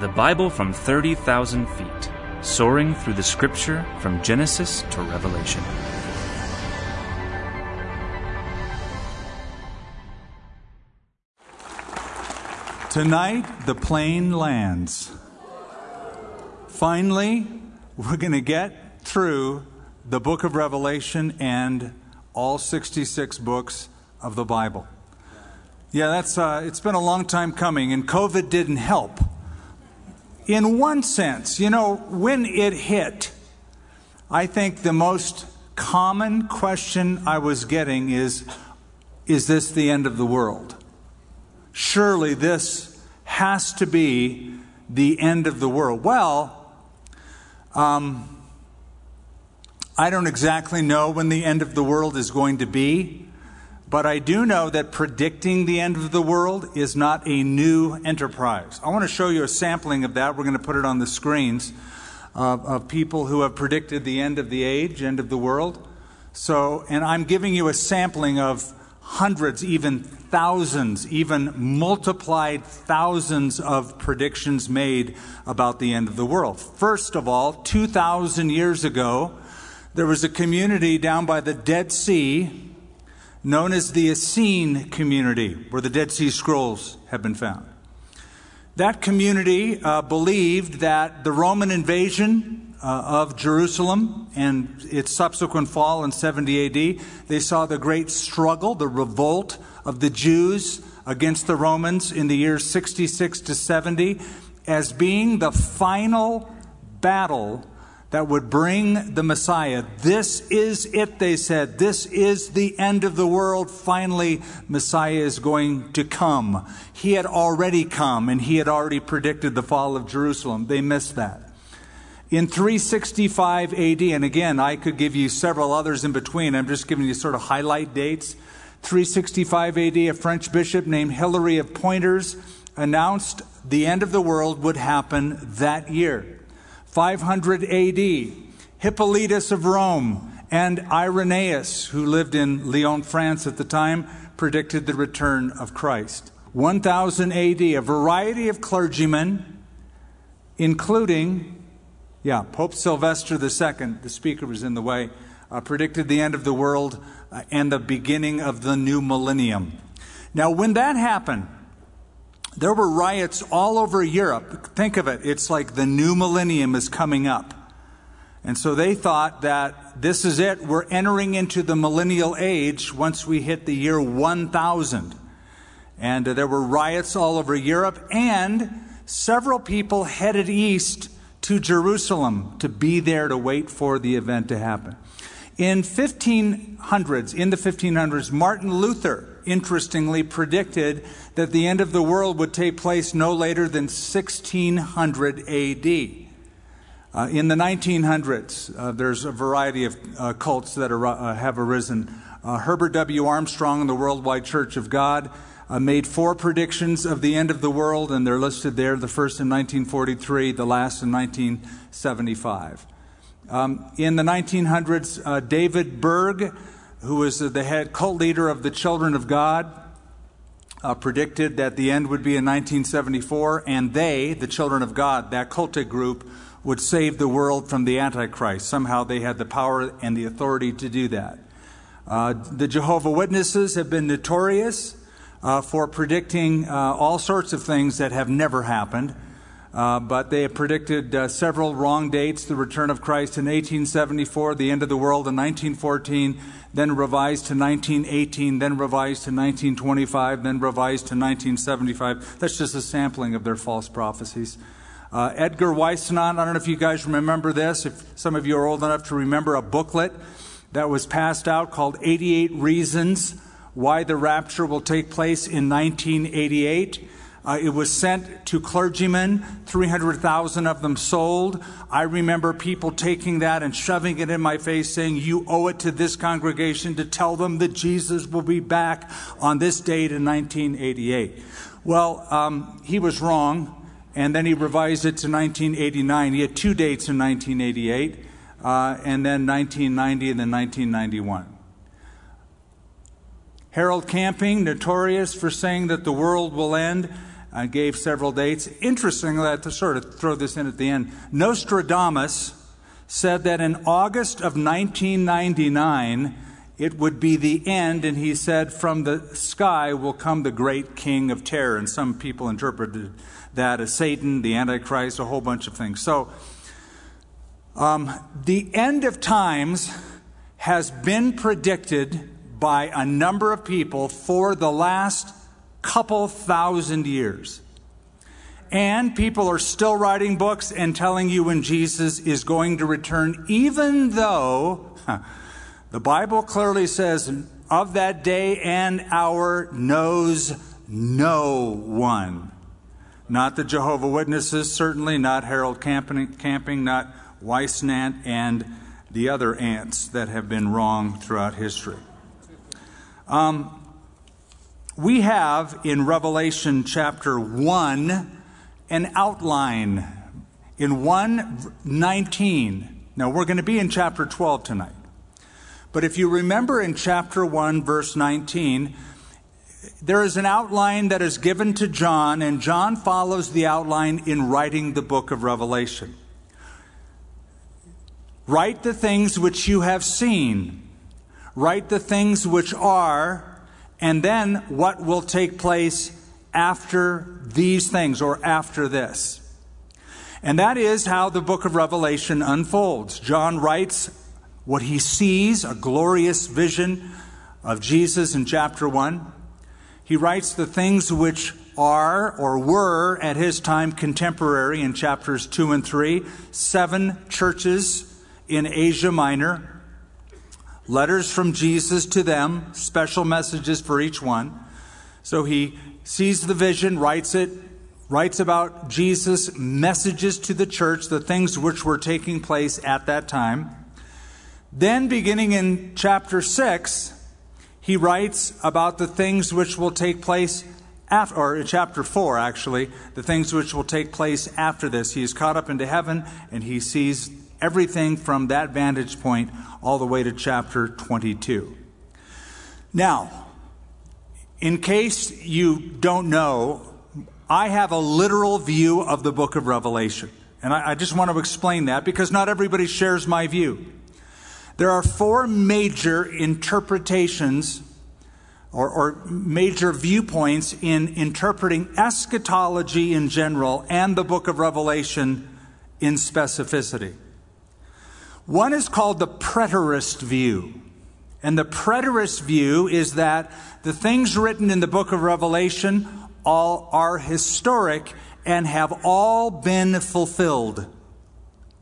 The Bible from 30,000 feet, soaring through the scripture from Genesis to Revelation. Tonight, the plane lands. Finally, we're going to get through the book of Revelation and all 66 books of the Bible. Yeah, that's uh, it's been a long time coming, and COVID didn't help. In one sense, you know, when it hit, I think the most common question I was getting is Is this the end of the world? Surely this has to be the end of the world. Well, um, I don't exactly know when the end of the world is going to be, but I do know that predicting the end of the world is not a new enterprise. I want to show you a sampling of that. We're going to put it on the screens uh, of people who have predicted the end of the age, end of the world. So, and I'm giving you a sampling of hundreds, even thousands, even multiplied thousands of predictions made about the end of the world. First of all, 2,000 years ago, there was a community down by the Dead Sea known as the Essene community, where the Dead Sea Scrolls have been found. That community uh, believed that the Roman invasion uh, of Jerusalem and its subsequent fall in 70 AD, they saw the great struggle, the revolt of the Jews against the Romans in the years 66 to 70 as being the final battle that would bring the Messiah. This is it, they said. This is the end of the world. Finally, Messiah is going to come. He had already come and he had already predicted the fall of Jerusalem. They missed that. In 365 AD, and again, I could give you several others in between, I'm just giving you sort of highlight dates. 365 AD, a French bishop named Hilary of Poitiers announced the end of the world would happen that year. 500 AD, Hippolytus of Rome and Irenaeus, who lived in Lyon, France at the time, predicted the return of Christ. 1000 AD, a variety of clergymen, including yeah, Pope Sylvester II, the speaker was in the way, uh, predicted the end of the world uh, and the beginning of the new millennium. Now, when that happened, there were riots all over Europe. Think of it, it's like the new millennium is coming up. And so they thought that this is it, we're entering into the millennial age once we hit the year 1000. And uh, there were riots all over Europe, and several people headed east to Jerusalem to be there to wait for the event to happen. In 1500s, in the 1500s, Martin Luther interestingly predicted that the end of the world would take place no later than 1600 AD. Uh, in the 1900s, uh, there's a variety of uh, cults that are, uh, have arisen. Uh, Herbert W. Armstrong and the Worldwide Church of God uh, made four predictions of the end of the world, and they're listed there the first in 1943, the last in 1975. Um, in the 1900s, uh, David Berg, who was the head cult leader of the Children of God, uh, predicted that the end would be in 1974, and they, the Children of God, that cultic group, would save the world from the Antichrist. Somehow they had the power and the authority to do that. Uh, the Jehovah Witnesses have been notorious uh, for predicting uh, all sorts of things that have never happened. Uh, but they have predicted uh, several wrong dates the return of Christ in 1874, the end of the world in 1914, then revised to 1918, then revised to 1925, then revised to 1975. That's just a sampling of their false prophecies. Uh, Edgar Whisenant, I don't know if you guys remember this, if some of you are old enough to remember a booklet that was passed out called 88 Reasons why the rapture will take place in 1988. Uh, it was sent to clergymen, 300,000 of them sold. I remember people taking that and shoving it in my face, saying, You owe it to this congregation to tell them that Jesus will be back on this date in 1988. Well, um, he was wrong, and then he revised it to 1989. He had two dates in 1988, uh, and then 1990 and then 1991. Harold Camping, notorious for saying that the world will end uh, gave several dates. Interestingly, I to sort of throw this in at the end. Nostradamus said that in August of 1999, it would be the end, and he said, From the sky will come the great king of terror. And some people interpreted that as Satan, the Antichrist, a whole bunch of things. So, um, the end of times has been predicted by a number of people for the last couple thousand years. And people are still writing books and telling you when Jesus is going to return, even though the Bible clearly says, of that day and hour knows no one. Not the Jehovah Witnesses, certainly not Harold Camping, Camping not Whisenant, and the other ants that have been wrong throughout history. Um, we have in Revelation chapter 1 an outline in 119. Now, we're going to be in chapter 12 tonight. But if you remember in chapter 1, verse 19, there is an outline that is given to John, and John follows the outline in writing the book of Revelation. Write the things which you have seen, write the things which are, and then what will take place after these things or after this. And that is how the book of Revelation unfolds. John writes what he sees, a glorious vision of Jesus in chapter 1. He writes the things which are or were at his time contemporary in chapters 2 and 3, seven churches in Asia Minor, letters from Jesus to them, special messages for each one. So he sees the vision, writes it, writes about Jesus' messages to the church, the things which were taking place at that time. Then, beginning in chapter 6, he writes about the things which will take place after, or in chapter 4, actually, the things which will take place after this. He is caught up into heaven and he sees everything from that vantage point all the way to chapter 22. Now, in case you don't know, I have a literal view of the book of Revelation. And I, I just want to explain that because not everybody shares my view. There are four major interpretations or, or, major viewpoints in interpreting eschatology in general and the book of Revelation in specificity. One is called the preterist view. And the preterist view is that the things written in the book of Revelation all are historic and have all been fulfilled.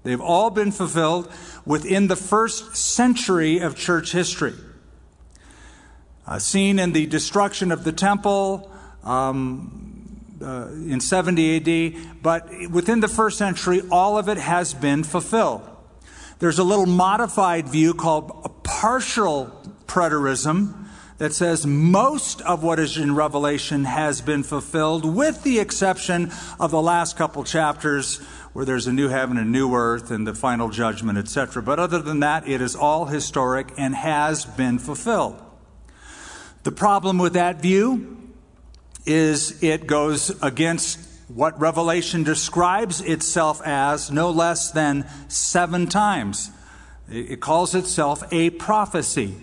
They've all been fulfilled within the first century of church history. Uh, seen in the destruction of the temple um, uh, in 70 AD, but within the first century, all of it has been fulfilled. There's a little modified view called partial preterism that says most of what is in Revelation has been fulfilled, with the exception of the last couple chapters where there's a new heaven and new earth and the final judgment, etc. But other than that, it is all historic and has been fulfilled. The problem with that view is it goes against what Revelation describes itself as no less than seven times. It calls itself a prophecy.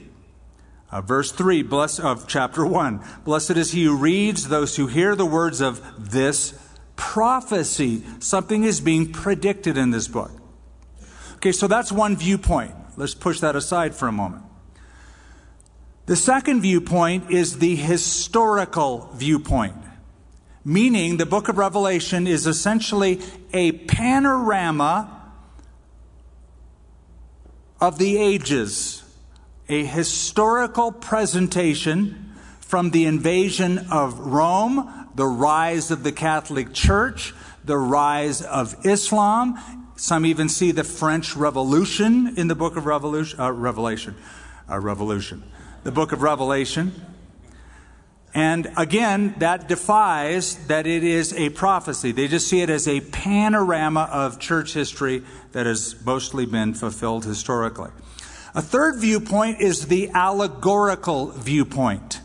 Uh, verse 3 bless, of chapter 1 Blessed is he who reads, those who hear the words of this prophecy. Something is being predicted in this book. Okay, so that's one viewpoint. Let's push that aside for a moment. The second viewpoint is the historical viewpoint, meaning the book of Revelation is essentially a panorama of the ages, a historical presentation from the invasion of Rome the rise of the Catholic Church, the rise of Islam. Some even see the French Revolution in the book of Revolution, uh, Revelation, uh, Revolution, the book of Revelation. And again, that defies that it is a prophecy. They just see it as a panorama of church history that has mostly been fulfilled historically. A third viewpoint is the allegorical viewpoint.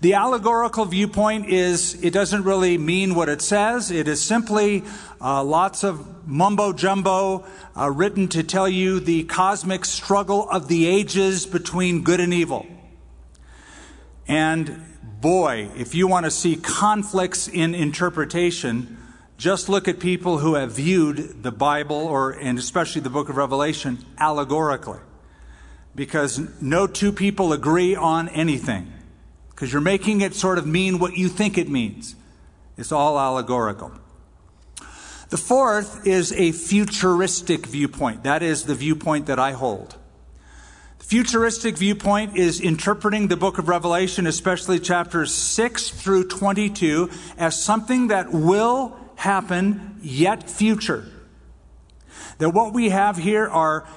The allegorical viewpoint is it doesn't really mean what it says. It is simply uh, lots of mumbo jumbo uh, written to tell you the cosmic struggle of the ages between good and evil. And boy, if you want to see conflicts in interpretation, just look at people who have viewed the Bible or and especially the book of Revelation allegorically. Because no two people agree on anything because you're making it sort of mean what you think it means. It's all allegorical. The fourth is a futuristic viewpoint. That is the viewpoint that I hold. Futuristic viewpoint is interpreting the book of Revelation, especially chapters 6 through 22, as something that will happen yet future. That what we have here are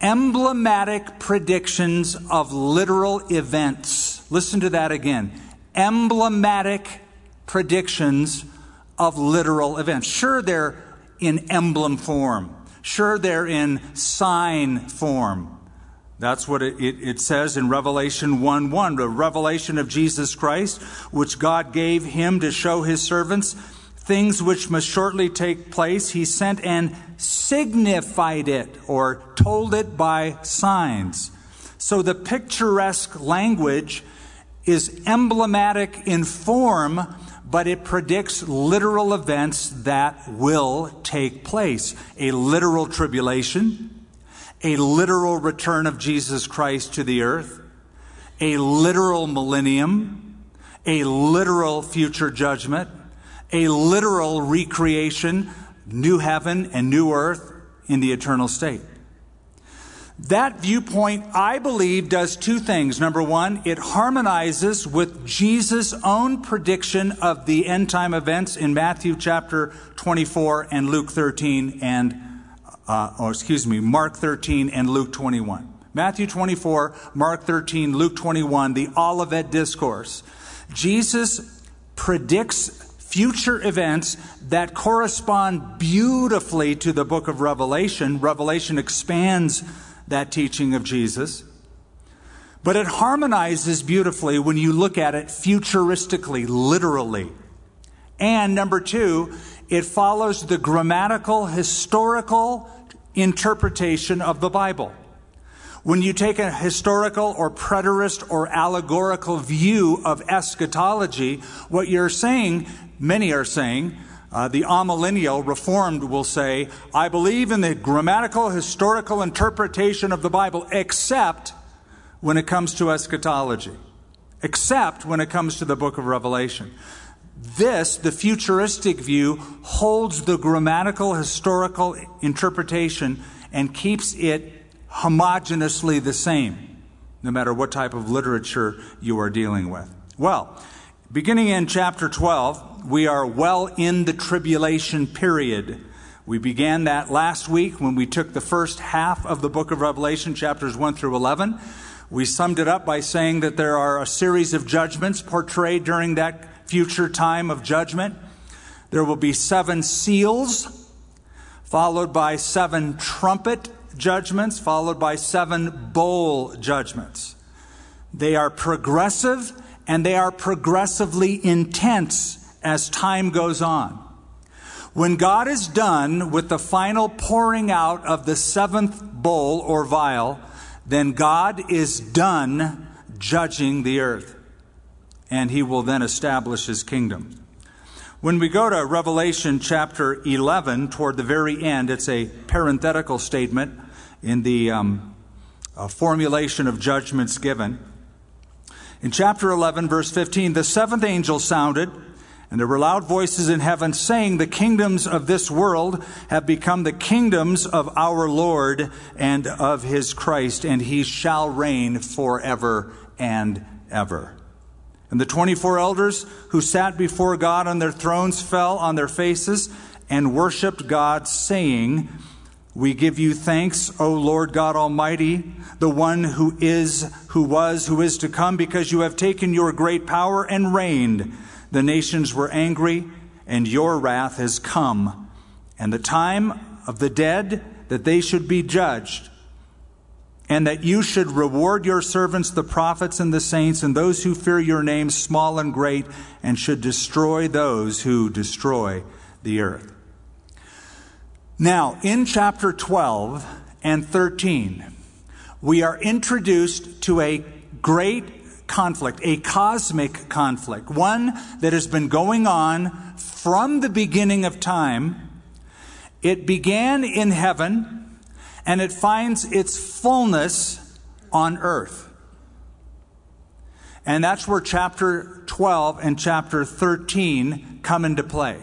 emblematic predictions of literal events. Listen to that again. Emblematic predictions of literal events. Sure, they're in emblem form. Sure, they're in sign form. That's what it, it, it, says in Revelation 1 1, the revelation of Jesus Christ, which God gave him to show his servants things which must shortly take place. He sent and signified it or told it by signs. So the picturesque language is emblematic in form, but it predicts literal events that will take place. A literal tribulation, a literal return of Jesus Christ to the earth, a literal millennium, a literal future judgment, a literal recreation, new heaven and new earth in the eternal state. That viewpoint, I believe, does two things. Number one, it harmonizes with Jesus' own prediction of the end time events in Matthew chapter 24 and Luke 13 and, uh, or excuse me, Mark 13 and Luke 21. Matthew 24, Mark 13, Luke 21, the Olivet Discourse. Jesus predicts future events that correspond beautifully to the book of Revelation. Revelation expands that teaching of Jesus. But it harmonizes beautifully when you look at it futuristically, literally. And number two, it follows the grammatical, historical interpretation of the Bible. When you take a historical or preterist or allegorical view of eschatology, what you're saying, many are saying, uh, the amillennial reformed will say, I believe in the grammatical, historical interpretation of the Bible, except when it comes to eschatology, except when it comes to the book of Revelation. This, the futuristic view, holds the grammatical, historical interpretation and keeps it homogeneously the same, no matter what type of literature you are dealing with. Well, beginning in chapter 12, we are well in the tribulation period. We began that last week when we took the first half of the book of Revelation, chapters 1 through 11. We summed it up by saying that there are a series of judgments portrayed during that future time of judgment. There will be seven seals, followed by seven trumpet judgments, followed by seven bowl judgments. They are progressive and they are progressively intense as time goes on. When God is done with the final pouring out of the seventh bowl or vial, then God is done judging the earth. And he will then establish his kingdom. When we go to Revelation chapter 11, toward the very end, it's a parenthetical statement in the um, uh, formulation of judgments given. In chapter 11, verse 15, the seventh angel sounded and there were loud voices in heaven saying, The kingdoms of this world have become the kingdoms of our Lord and of his Christ, and he shall reign forever and ever. And the 24 elders who sat before God on their thrones fell on their faces and worshiped God, saying, We give you thanks, O Lord God Almighty, the one who is, who was, who is to come, because you have taken your great power and reigned. The nations were angry, and your wrath has come, and the time of the dead that they should be judged, and that you should reward your servants, the prophets and the saints, and those who fear your name, small and great, and should destroy those who destroy the earth. Now, in chapter 12 and 13, we are introduced to a great conflict, a cosmic conflict, one that has been going on from the beginning of time. It began in heaven and it finds its fullness on earth. And that's where chapter 12 and chapter 13 come into play.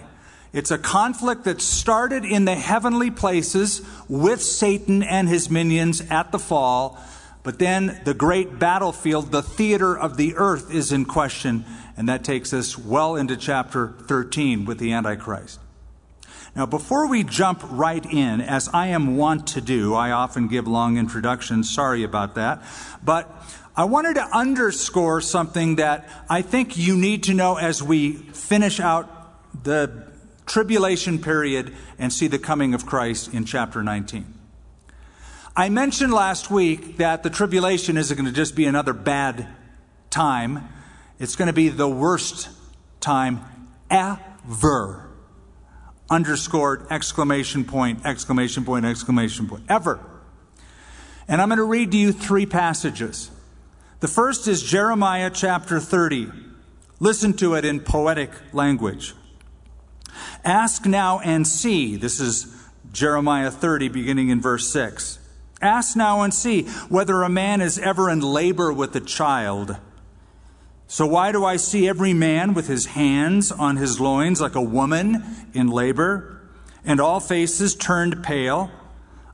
It's a conflict that started in the heavenly places with Satan and his minions at the fall, but then the great battlefield, the theater of the earth, is in question, and that takes us well into chapter 13 with the Antichrist. Now, before we jump right in, as I am wont to do, I often give long introductions, sorry about that, but I wanted to underscore something that I think you need to know as we finish out the tribulation period and see the coming of Christ in chapter 19. I mentioned last week that the tribulation isn't going to just be another bad time, it's going to be the worst time ever underscored, exclamation point, exclamation point, exclamation point, ever. And I'm going to read to you three passages. The first is Jeremiah chapter 30. Listen to it in poetic language. Ask now and see. This is Jeremiah 30, beginning in verse 6. Ask now and see whether a man is ever in labor with a child so why do I see every man with his hands on his loins like a woman in labor, and all faces turned pale?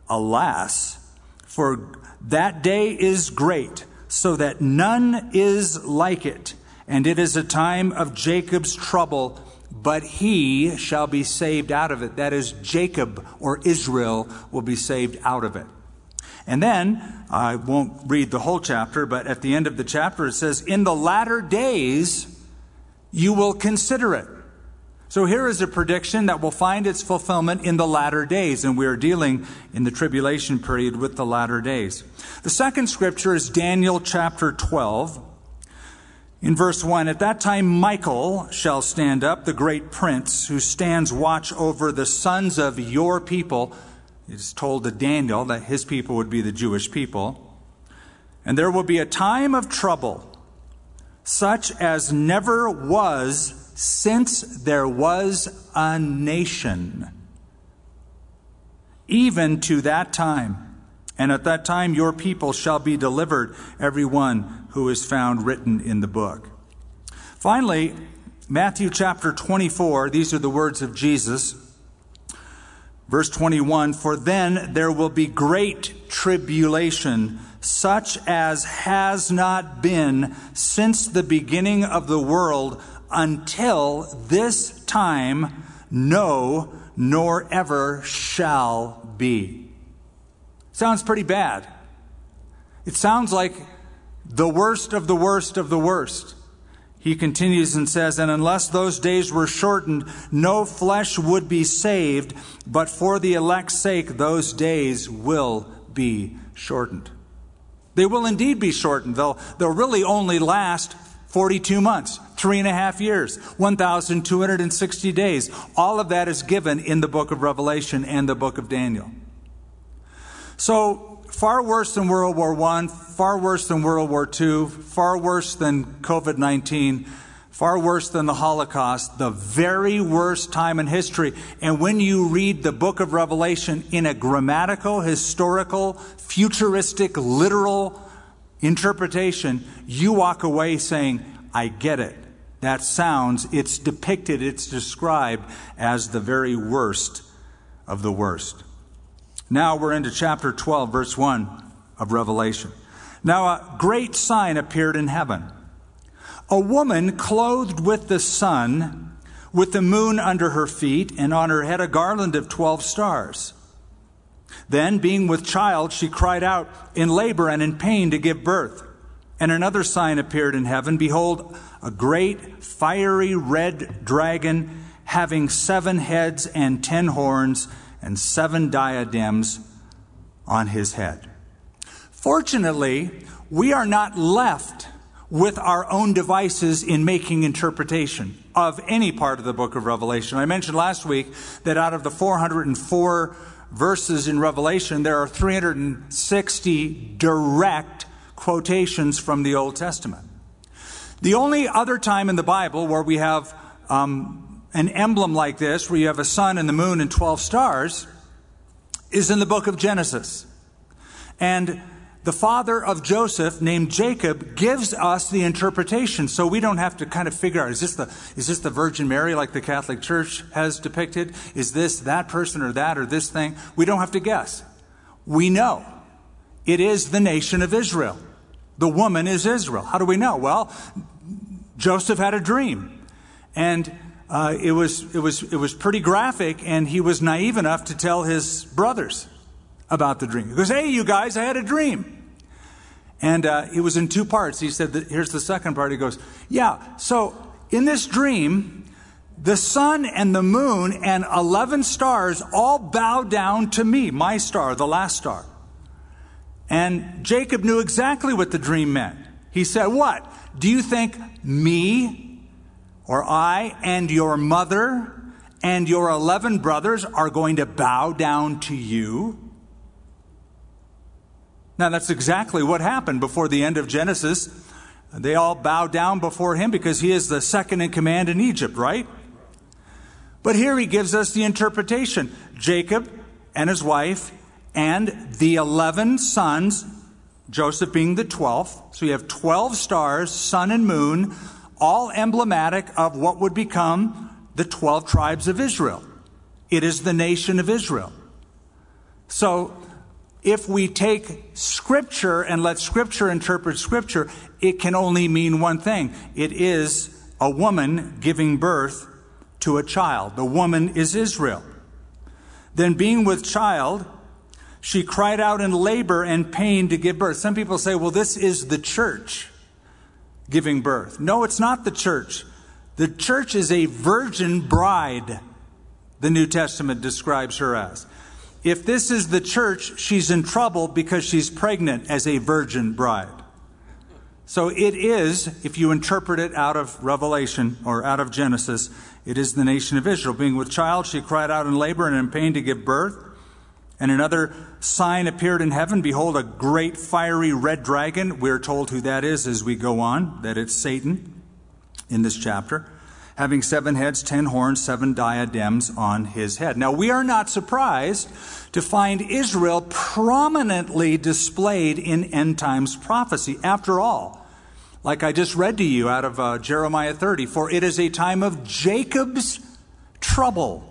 Alas, for that day is great, so that none is like it, and it is a time of Jacob's trouble, but he shall be saved out of it. That is, Jacob or Israel will be saved out of it. And then, I won't read the whole chapter, but at the end of the chapter it says, In the latter days you will consider it. So here is a prediction that will find its fulfillment in the latter days, and we are dealing in the tribulation period with the latter days. The second scripture is Daniel chapter 12. In verse 1, at that time Michael shall stand up, the great prince, who stands watch over the sons of your people it's told to Daniel that his people would be the Jewish people. And there will be a time of trouble, such as never was since there was a nation, even to that time. And at that time your people shall be delivered, every one who is found written in the book. Finally, Matthew chapter 24, these are the words of Jesus. Verse 21 For then there will be great tribulation, such as has not been since the beginning of the world until this time, no, nor ever shall be. Sounds pretty bad. It sounds like the worst of the worst of the worst. He continues and says, And unless those days were shortened, no flesh would be saved, but for the elect's sake, those days will be shortened. They will indeed be shortened. They'll, they'll really only last 42 months, three and a half years, 1,260 days. All of that is given in the book of Revelation and the book of Daniel. So, far worse than World War I, far worse than World War II, far worse than COVID 19, far worse than the Holocaust, the very worst time in history. And when you read the book of Revelation in a grammatical, historical, futuristic, literal interpretation, you walk away saying, I get it. That sounds, it's depicted, it's described as the very worst of the worst. Now we're into chapter 12, verse 1 of Revelation. Now a great sign appeared in heaven. A woman clothed with the sun, with the moon under her feet, and on her head a garland of 12 stars. Then, being with child, she cried out in labor and in pain to give birth. And another sign appeared in heaven. Behold, a great fiery red dragon having seven heads and ten horns and seven diadems on his head. Fortunately, we are not left with our own devices in making interpretation of any part of the book of Revelation. I mentioned last week that out of the 404 verses in Revelation, there are 360 direct quotations from the Old Testament. The only other time in the Bible where we have um, an emblem like this, where you have a sun and the moon and 12 stars, is in the book of Genesis. And the father of Joseph, named Jacob, gives us the interpretation so we don't have to kind of figure out is this, the, is this the Virgin Mary like the Catholic Church has depicted? Is this that person or that or this thing? We don't have to guess. We know. It is the nation of Israel. The woman is Israel. How do we know? Well, Joseph had a dream. And uh, it, was, it, was, it was pretty graphic, and he was naive enough to tell his brothers about the dream. He goes, Hey, you guys, I had a dream. And uh, it was in two parts. He said, that, Here's the second part. He goes, Yeah, so in this dream, the sun and the moon and 11 stars all bow down to me, my star, the last star. And Jacob knew exactly what the dream meant. He said, What? Do you think me or I and your mother and your 11 brothers are going to bow down to you? Now, that's exactly what happened before the end of Genesis. They all bow down before him because he is the second in command in Egypt, right? But here he gives us the interpretation Jacob and his wife and the 11 sons, Joseph being the 12th. So you have 12 stars, sun and moon, all emblematic of what would become the 12 tribes of Israel. It is the nation of Israel. So if we take Scripture and let Scripture interpret Scripture, it can only mean one thing it is a woman giving birth to a child. The woman is Israel. Then, being with child, she cried out in labor and pain to give birth. Some people say, well, this is the church giving birth. No, it's not the church. The church is a virgin bride, the New Testament describes her as. If this is the church, she's in trouble because she's pregnant as a virgin bride. So it is, if you interpret it out of Revelation or out of Genesis, it is the nation of Israel. Being with child, she cried out in labor and in pain to give birth. And another sign appeared in heaven. Behold, a great fiery red dragon. We're told who that is as we go on, that it's Satan in this chapter having seven heads, ten horns, seven diadems on his head. Now, we are not surprised to find Israel prominently displayed in end times prophecy. After all, like I just read to you out of uh, Jeremiah 30, for it is a time of Jacob's trouble.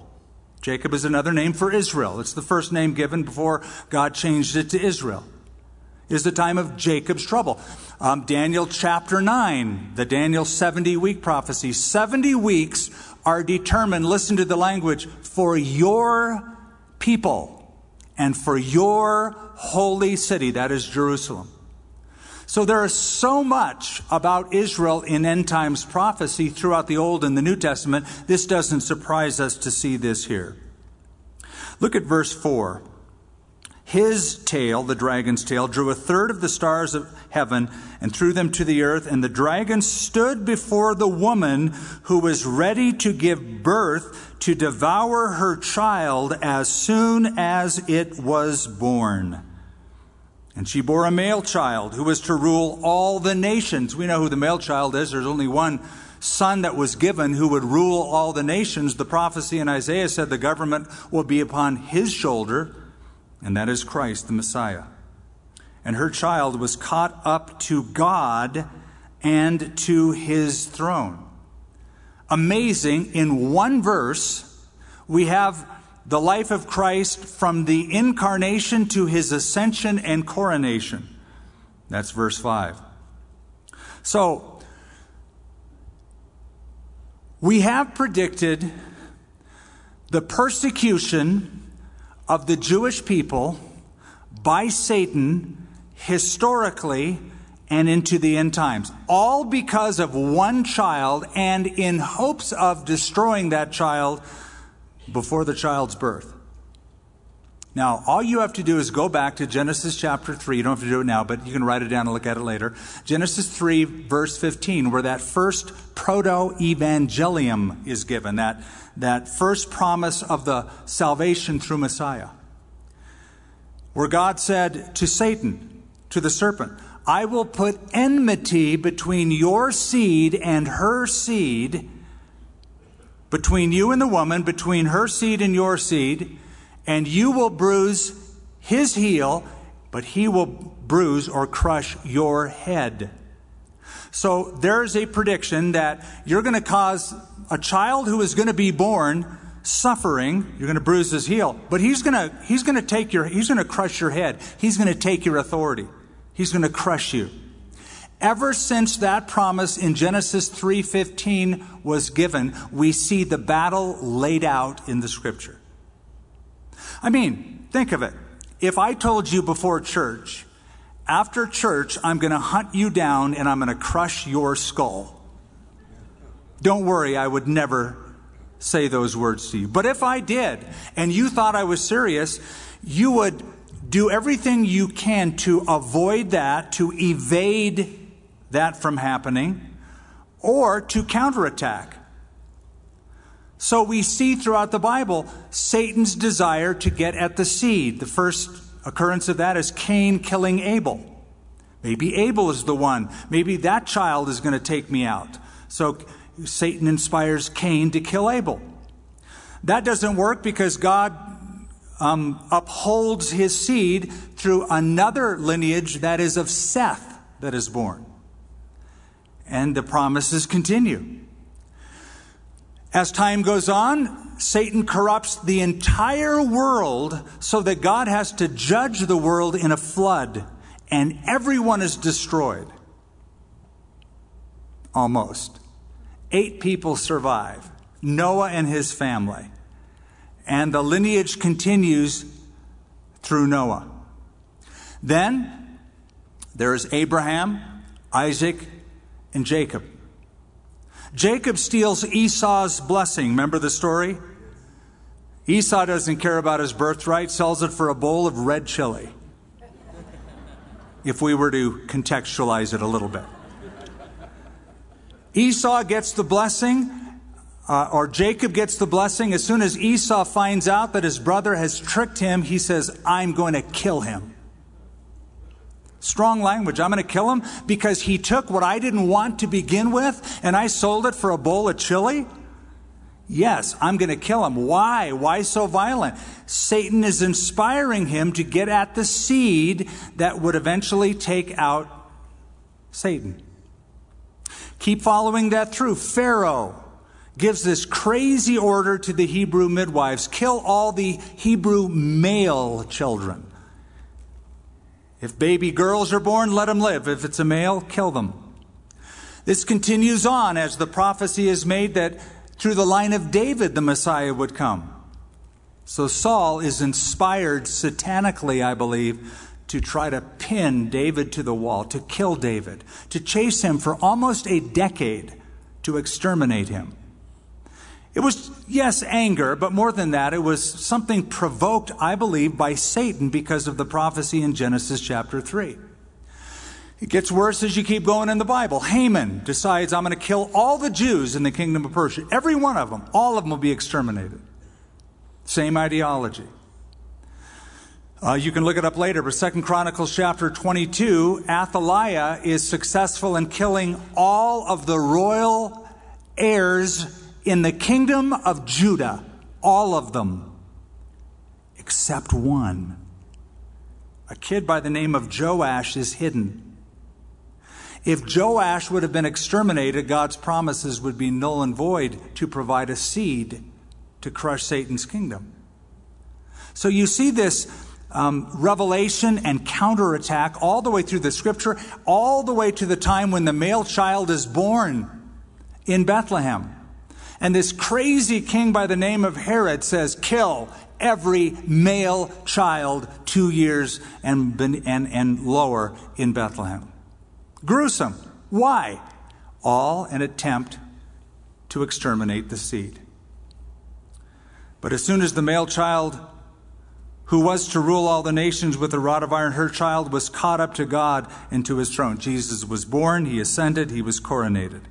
Jacob is another name for Israel. It's the first name given before God changed it to Israel. Is the time of Jacob's trouble. Um, Daniel chapter 9, the Daniel 70 week prophecy. 70 weeks are determined, listen to the language, for your people and for your holy city, that is Jerusalem. So there is so much about Israel in end times prophecy throughout the Old and the New Testament. This doesn't surprise us to see this here. Look at verse 4. His tail, the dragon's tail, drew a third of the stars of heaven and threw them to the earth. And the dragon stood before the woman who was ready to give birth to devour her child as soon as it was born. And she bore a male child who was to rule all the nations. We know who the male child is. There's only one son that was given who would rule all the nations. The prophecy in Isaiah said the government will be upon his shoulder and that is Christ, the Messiah. And her child was caught up to God and to his throne. Amazing, in one verse, we have the life of Christ from the incarnation to his ascension and coronation. That's verse 5. So, we have predicted the persecution of the Jewish people by Satan historically and into the end times. All because of one child and in hopes of destroying that child before the child's birth. Now, all you have to do is go back to Genesis chapter 3. You don't have to do it now, but you can write it down and look at it later. Genesis 3, verse 15, where that first proto evangelium is given, that, that first promise of the salvation through Messiah. Where God said to Satan, to the serpent, I will put enmity between your seed and her seed, between you and the woman, between her seed and your seed and you will bruise his heel, but he will bruise or crush your head. So there's a prediction that you're going to cause a child who is going to be born suffering. You're going to bruise his heel, but he's going to, he's going to take your, he's going to crush your head. He's going to take your authority. He's going to crush you. Ever since that promise in Genesis 3:15 was given, we see the battle laid out in the scripture. I mean, think of it. If I told you before church, after church, I'm going to hunt you down and I'm going to crush your skull. Don't worry, I would never say those words to you. But if I did, and you thought I was serious, you would do everything you can to avoid that, to evade that from happening, or to counterattack. So we see throughout the Bible Satan's desire to get at the seed. The first occurrence of that is Cain killing Abel. Maybe Abel is the one. Maybe that child is going to take me out. So Satan inspires Cain to kill Abel. That doesn't work because God um, upholds his seed through another lineage that is of Seth that is born. And the promises continue. As time goes on, Satan corrupts the entire world so that God has to judge the world in a flood, and everyone is destroyed. Almost. Eight people survive Noah and his family. And the lineage continues through Noah. Then there is Abraham, Isaac, and Jacob. Jacob steals Esau's blessing. Remember the story? Esau doesn't care about his birthright, sells it for a bowl of red chili. If we were to contextualize it a little bit. Esau gets the blessing, uh, or Jacob gets the blessing. As soon as Esau finds out that his brother has tricked him, he says, I'm going to kill him. Strong language. I'm going to kill him because he took what I didn't want to begin with and I sold it for a bowl of chili? Yes, I'm going to kill him. Why? Why so violent? Satan is inspiring him to get at the seed that would eventually take out Satan. Keep following that through. Pharaoh gives this crazy order to the Hebrew midwives kill all the Hebrew male children. If baby girls are born, let them live. If it's a male, kill them. This continues on as the prophecy is made that through the line of David the Messiah would come. So Saul is inspired satanically, I believe, to try to pin David to the wall, to kill David, to chase him for almost a decade, to exterminate him. It was, yes, anger, but more than that, it was something provoked, I believe, by Satan because of the prophecy in Genesis chapter 3. It gets worse as you keep going in the Bible. Haman decides, I'm going to kill all the Jews in the kingdom of Persia. Every one of them. All of them will be exterminated. Same ideology. Uh, you can look it up later, but Second Chronicles chapter 22, Athaliah is successful in killing all of the royal heirs in the kingdom of Judah, all of them, except one. A kid by the name of Joash is hidden. If Joash would have been exterminated, God's promises would be null and void to provide a seed to crush Satan's kingdom. So you see this um, revelation and counterattack all the way through the scripture, all the way to the time when the male child is born in Bethlehem. And this crazy king by the name of Herod says, kill every male child two years and, and, and lower in Bethlehem. Gruesome. Why? All an attempt to exterminate the seed. But as soon as the male child who was to rule all the nations with a rod of iron, her child was caught up to God and to his throne. Jesus was born, he ascended, he was coronated.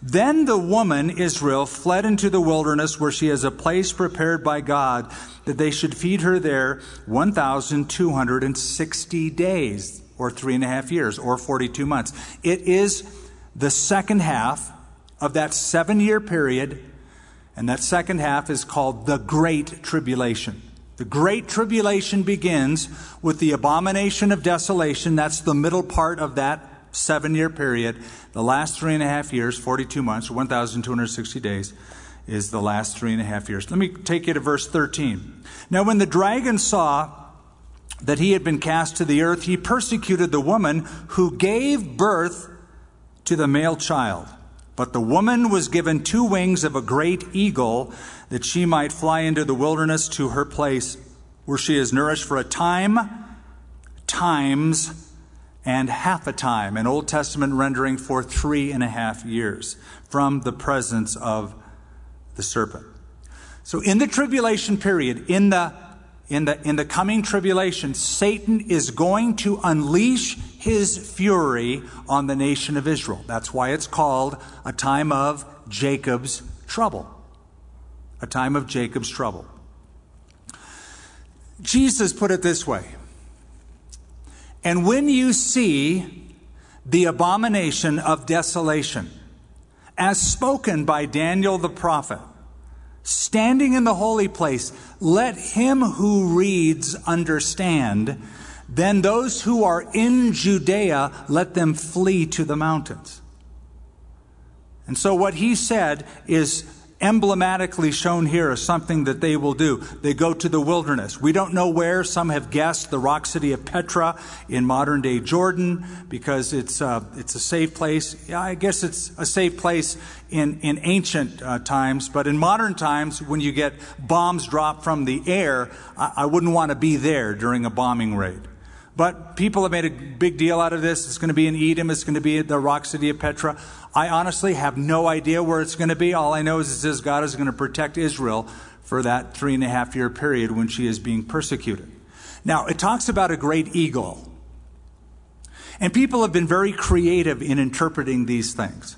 Then the woman, Israel, fled into the wilderness where she has a place prepared by God that they should feed her there 1,260 days, or three and a half years, or 42 months. It is the second half of that seven year period, and that second half is called the Great Tribulation. The Great Tribulation begins with the abomination of desolation. That's the middle part of that seven year period. The last three and a half years, 42 months, 1,260 days, is the last three and a half years. Let me take you to verse 13. Now, when the dragon saw that he had been cast to the earth, he persecuted the woman who gave birth to the male child. But the woman was given two wings of a great eagle that she might fly into the wilderness to her place where she is nourished for a time, times, and half a time, an Old Testament rendering for three and a half years from the presence of the serpent. So in the tribulation period, in the in the, in the coming tribulation, Satan is going to unleash his fury on the nation of Israel. That's why it's called a time of Jacob's trouble. A time of Jacob's trouble. Jesus put it this way And when you see the abomination of desolation, as spoken by Daniel the prophet, standing in the holy place, let him who reads understand. Then those who are in Judea, let them flee to the mountains. And so what he said is emblematically shown here as something that they will do. They go to the wilderness. We don't know where. Some have guessed the rock city of Petra in modern day Jordan because it's, uh, it's a safe place. I guess it's a safe place in, in ancient uh, times, but in modern times, when you get bombs dropped from the air, I, I wouldn't want to be there during a bombing raid. But people have made a big deal out of this. It's going to be in Edom. It's going to be at the rock city of Petra. I honestly have no idea where it's going to be. All I know is it says God is going to protect Israel for that three and a half year period when she is being persecuted. Now, it talks about a great eagle. And people have been very creative in interpreting these things.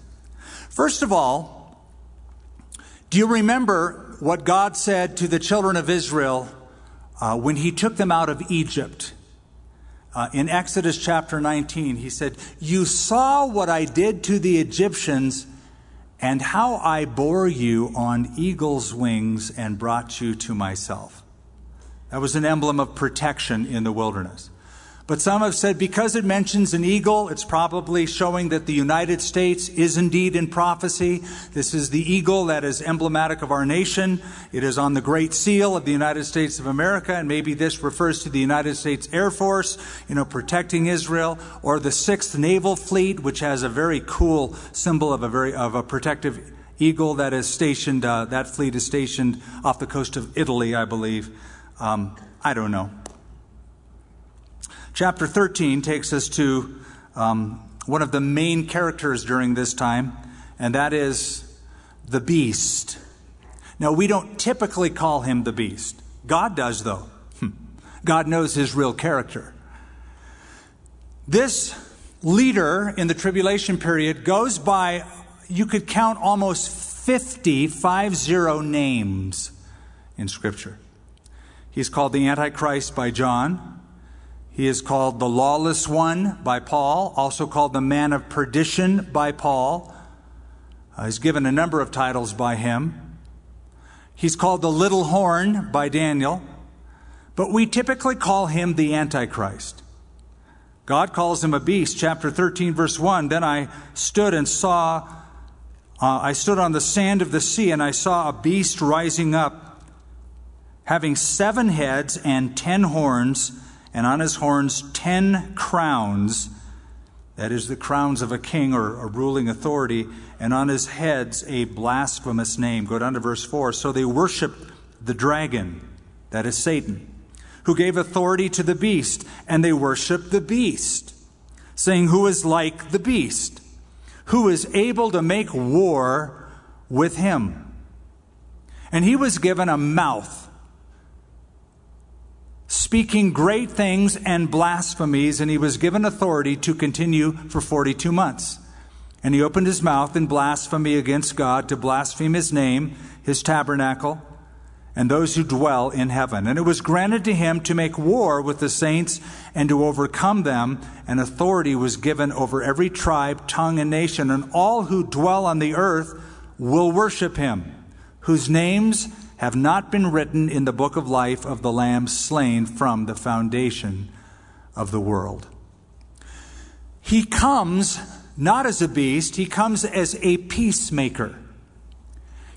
First of all, do you remember what God said to the children of Israel uh, when He took them out of Egypt? Uh, in Exodus chapter 19, he said, You saw what I did to the Egyptians and how I bore you on eagle's wings and brought you to myself. That was an emblem of protection in the wilderness. But some have said because it mentions an eagle, it's probably showing that the United States is indeed in prophecy. This is the eagle that is emblematic of our nation. It is on the Great Seal of the United States of America, and maybe this refers to the United States Air Force, you know, protecting Israel, or the Sixth Naval Fleet, which has a very cool symbol of a very of a protective eagle that is stationed. Uh, that fleet is stationed off the coast of Italy, I believe. Um, I don't know. Chapter 13 takes us to um, one of the main characters during this time, and that is the beast. Now, we don't typically call him the beast. God does, though. Hmm. God knows his real character. This leader in the tribulation period goes by, you could count almost 50, five zero names in Scripture. He's called the Antichrist by John. He is called the lawless one by Paul, also called the man of perdition by Paul. Uh, he's given a number of titles by him. He's called the little horn by Daniel, but we typically call him the Antichrist. God calls him a beast. Chapter 13, verse 1 Then I stood and saw, uh, I stood on the sand of the sea, and I saw a beast rising up, having seven heads and ten horns and on his horns ten crowns, that is, the crowns of a king or a ruling authority, and on his heads a blasphemous name. Go down to verse 4. So they worshiped the dragon, that is Satan, who gave authority to the beast, and they worshiped the beast, saying, Who is like the beast? Who is able to make war with him? And he was given a mouth speaking great things and blasphemies, and he was given authority to continue for 42 months. And he opened his mouth in blasphemy against God to blaspheme his name, his tabernacle, and those who dwell in heaven. And it was granted to him to make war with the saints and to overcome them, and authority was given over every tribe, tongue, and nation, and all who dwell on the earth will worship him, whose names have not been written in the book of life of the Lamb slain from the foundation of the world. He comes not as a beast, he comes as a peacemaker.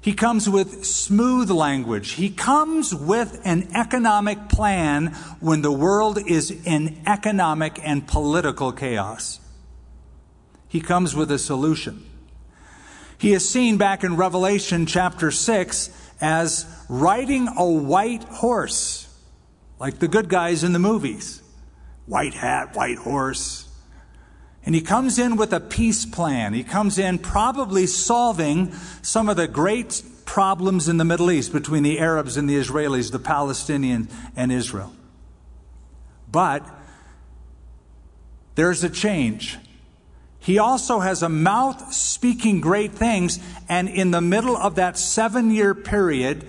He comes with smooth language. He comes with an economic plan when the world is in economic and political chaos. He comes with a solution. He is seen back in Revelation chapter 6 as riding a white horse, like the good guys in the movies. White hat, white horse, and he comes in with a peace plan. He comes in probably solving some of the great problems in the Middle East between the Arabs and the Israelis, the Palestinians and Israel. But there's a change. He also has a mouth speaking great things, and in the middle of that seven year period,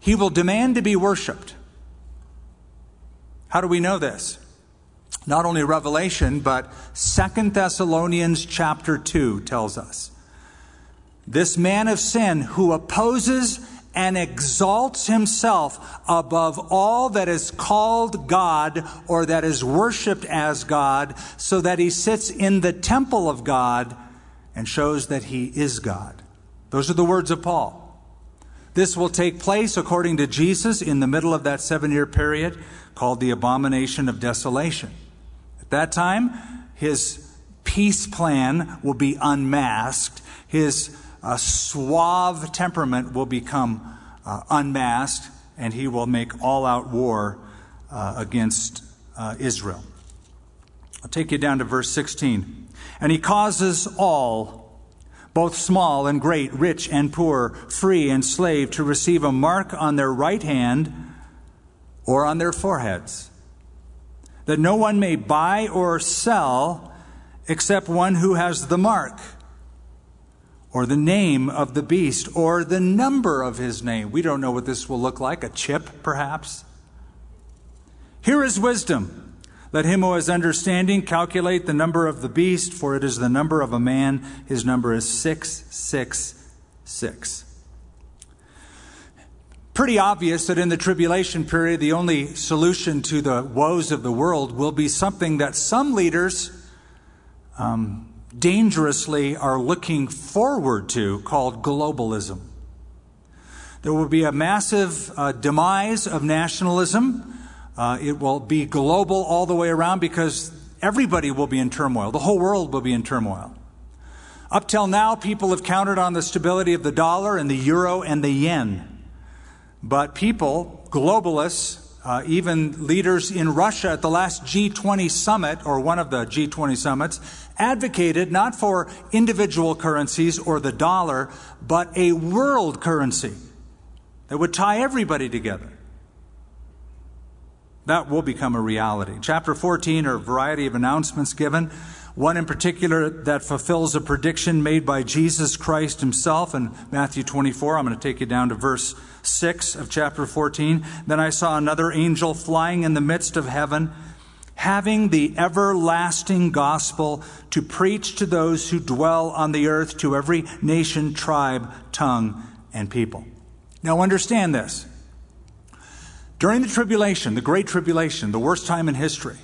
he will demand to be worshiped. How do we know this? not only Revelation, but Second Thessalonians chapter 2 tells us. This man of sin who opposes and exalts himself above all that is called God or that is worshiped as God, so that he sits in the temple of God and shows that he is God. Those are the words of Paul. This will take place, according to Jesus, in the middle of that seven year period called the abomination of desolation At that time, his peace plan will be unmasked. His uh, suave temperament will become uh, unmasked, and he will make all out war uh, against uh, Israel. I'll take you down to verse 16. And he causes all, both small and great, rich and poor, free and slave, to receive a mark on their right hand or on their foreheads that no one may buy or sell except one who has the mark, or the name of the beast, or the number of his name. We don't know what this will look like, a chip perhaps. Here is wisdom. Let him who has understanding calculate the number of the beast, for it is the number of a man. His number is 666 pretty obvious that in the tribulation period, the only solution to the woes of the world will be something that some leaders um, dangerously are looking forward to called globalism. There will be a massive uh, demise of nationalism. Uh, it will be global all the way around because everybody will be in turmoil. The whole world will be in turmoil. Up till now, people have counted on the stability of the dollar and the euro and the yen. But people, globalists, uh, even leaders in Russia at the last G20 summit, or one of the G20 summits, advocated not for individual currencies or the dollar, but a world currency that would tie everybody together. That will become a reality. Chapter 14 are a variety of announcements given. One in particular that fulfills a prediction made by Jesus Christ himself in Matthew 24. I'm going to take you down to verse 6 of chapter 14. Then I saw another angel flying in the midst of heaven, having the everlasting gospel to preach to those who dwell on the earth, to every nation, tribe, tongue, and people. Now understand this. During the tribulation, the great tribulation, the worst time in history,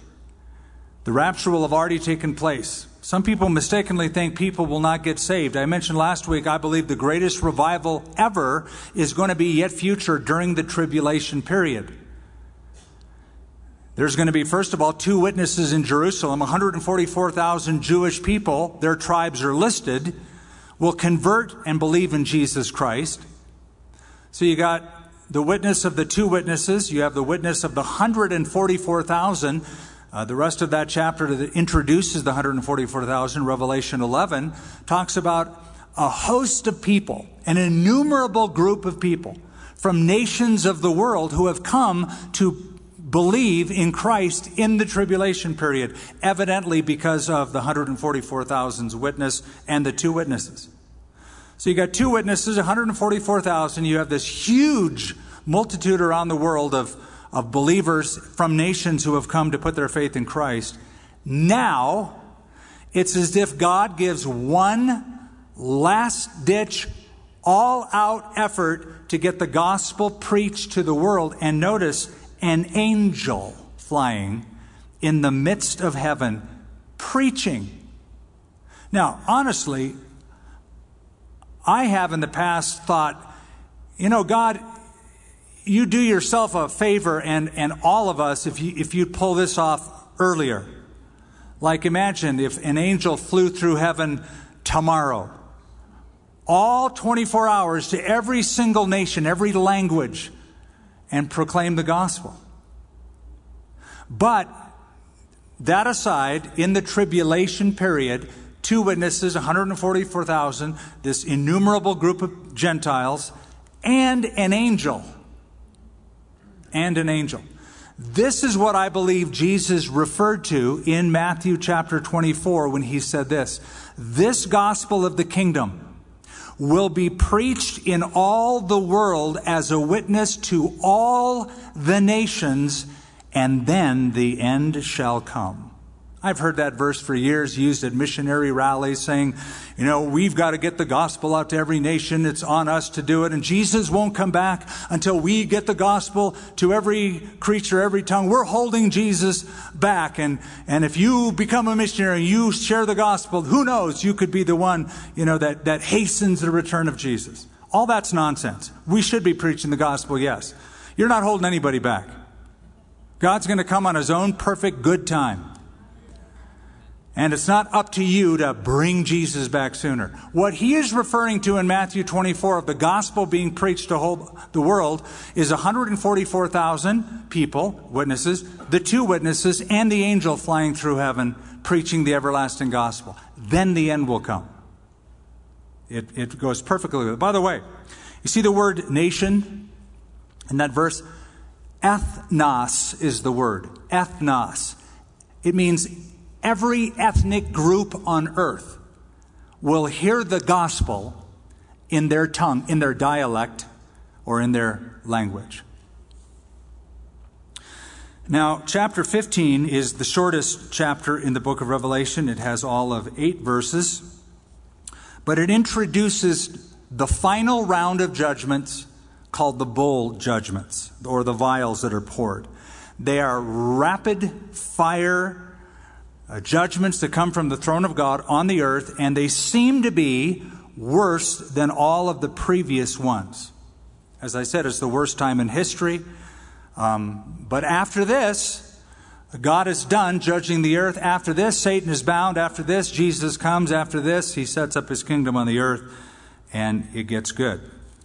the rapture will have already taken place. Some people mistakenly think people will not get saved. I mentioned last week, I believe the greatest revival ever is going to be yet future during the tribulation period. There's going to be, first of all, two witnesses in Jerusalem, 144,000 Jewish people, their tribes are listed, will convert and believe in Jesus Christ. So you got the witness of the two witnesses, you have the witness of the 144,000 uh, the rest of that chapter that introduces the 144,000, Revelation 11, talks about a host of people, an innumerable group of people from nations of the world who have come to believe in Christ in the tribulation period, evidently because of the 144,000's witness and the two witnesses. So you got two witnesses, 144,000. You have this huge multitude around the world of, of believers from nations who have come to put their faith in Christ. Now, it's as if God gives one last ditch, all out effort to get the gospel preached to the world. And notice, an angel flying in the midst of heaven preaching. Now, honestly, I have in the past thought, you know, God, you do yourself a favor and, and all of us if you, if you pull this off earlier. Like imagine if an angel flew through heaven tomorrow, all 24 hours to every single nation, every language, and proclaim the gospel. But that aside, in the tribulation period, two witnesses, 144,000, this innumerable group of Gentiles, and an angel. And an angel. This is what I believe Jesus referred to in Matthew chapter 24 when he said this This gospel of the kingdom will be preached in all the world as a witness to all the nations, and then the end shall come. I've heard that verse for years used at missionary rallies saying, you know, we've got to get the gospel out to every nation. It's on us to do it. And Jesus won't come back until we get the gospel to every creature, every tongue. We're holding Jesus back. And, and if you become a missionary, and you share the gospel, who knows? You could be the one, you know, that, that hastens the return of Jesus. All that's nonsense. We should be preaching the gospel, yes. You're not holding anybody back. God's going to come on his own perfect good time. And it's not up to you to bring Jesus back sooner. What he is referring to in Matthew 24 of the gospel being preached to whole, the world is 144,000 people, witnesses, the two witnesses, and the angel flying through heaven preaching the everlasting gospel. Then the end will come. It, it goes perfectly. By the way, you see the word nation in that verse? Ethnos is the word. Ethnos. It means every ethnic group on earth will hear the gospel in their tongue, in their dialect, or in their language. Now, chapter 15 is the shortest chapter in the book of Revelation. It has all of eight verses, but it introduces the final round of judgments called the bowl judgments, or the vials that are poured. They are rapid fire uh, judgments that come from the throne of God on the earth, and they seem to be worse than all of the previous ones. As I said, it's the worst time in history. Um, but after this, God is done judging the earth. After this, Satan is bound. After this, Jesus comes. After this, he sets up his kingdom on the earth, and it gets good.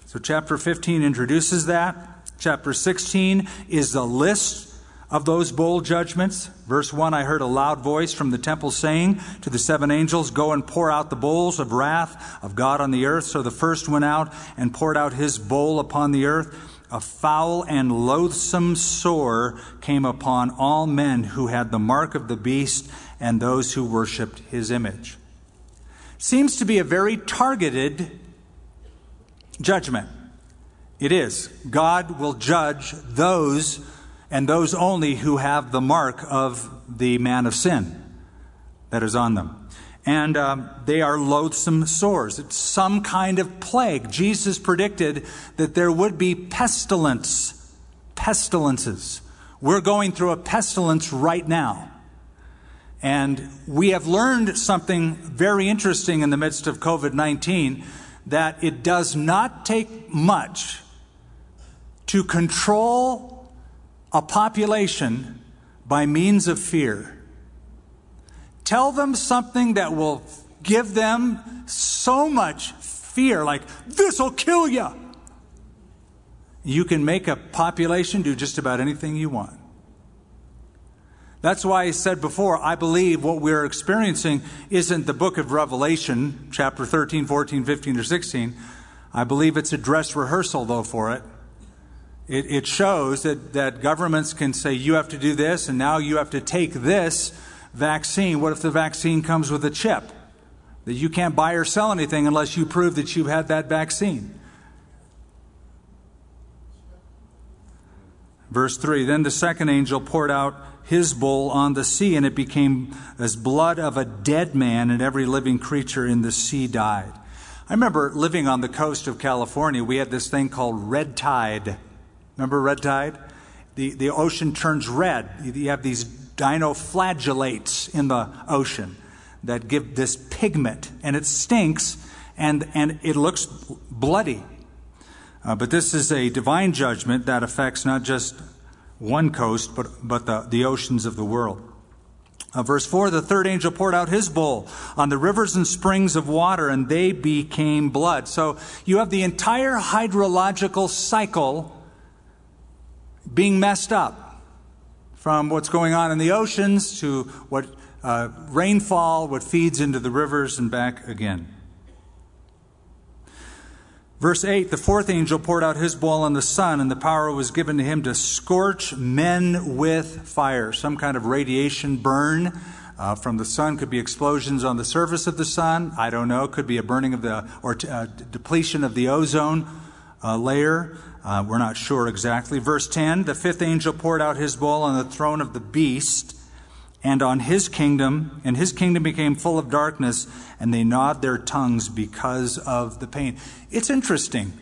So, chapter 15 introduces that. Chapter 16 is the list of those bowl judgments. Verse 1 I heard a loud voice from the temple saying to the seven angels, Go and pour out the bowls of wrath of God on the earth. So the first went out and poured out his bowl upon the earth. A foul and loathsome sore came upon all men who had the mark of the beast and those who worshiped his image. Seems to be a very targeted judgment. It is. God will judge those and those only who have the mark of the man of sin that is on them. And um, they are loathsome sores. It's some kind of plague. Jesus predicted that there would be pestilence, pestilences. We're going through a pestilence right now. And we have learned something very interesting in the midst of COVID 19 that it does not take much to control a population by means of fear. Tell them something that will give them so much fear, like, this will kill you. You can make a population do just about anything you want. That's why I said before, I believe what we're experiencing isn't the book of Revelation, chapter 13, 14, 15, or 16. I believe it's a dress rehearsal, though, for it. It, it shows that, that governments can say, you have to do this, and now you have to take this vaccine. What if the vaccine comes with a chip? That you can't buy or sell anything unless you prove that you've had that vaccine. Verse 3 Then the second angel poured out his bowl on the sea, and it became as blood of a dead man, and every living creature in the sea died. I remember living on the coast of California, we had this thing called red tide. Remember red tide? The, the ocean turns red. You have these dinoflagellates in the ocean that give this pigment, and it stinks and, and it looks bloody. Uh, but this is a divine judgment that affects not just one coast, but, but the, the oceans of the world. Uh, verse 4 The third angel poured out his bowl on the rivers and springs of water, and they became blood. So you have the entire hydrological cycle being messed up from what's going on in the oceans to what uh, rainfall, what feeds into the rivers, and back again. Verse 8 The fourth angel poured out his bowl on the sun, and the power was given to him to scorch men with fire. Some kind of radiation burn uh, from the sun could be explosions on the surface of the sun. I don't know. Could be a burning of the, or uh, depletion of the ozone uh, layer. Uh, we're not sure exactly. Verse 10 The fifth angel poured out his bowl on the throne of the beast and on his kingdom, and his kingdom became full of darkness, and they gnawed their tongues because of the pain. It's interesting.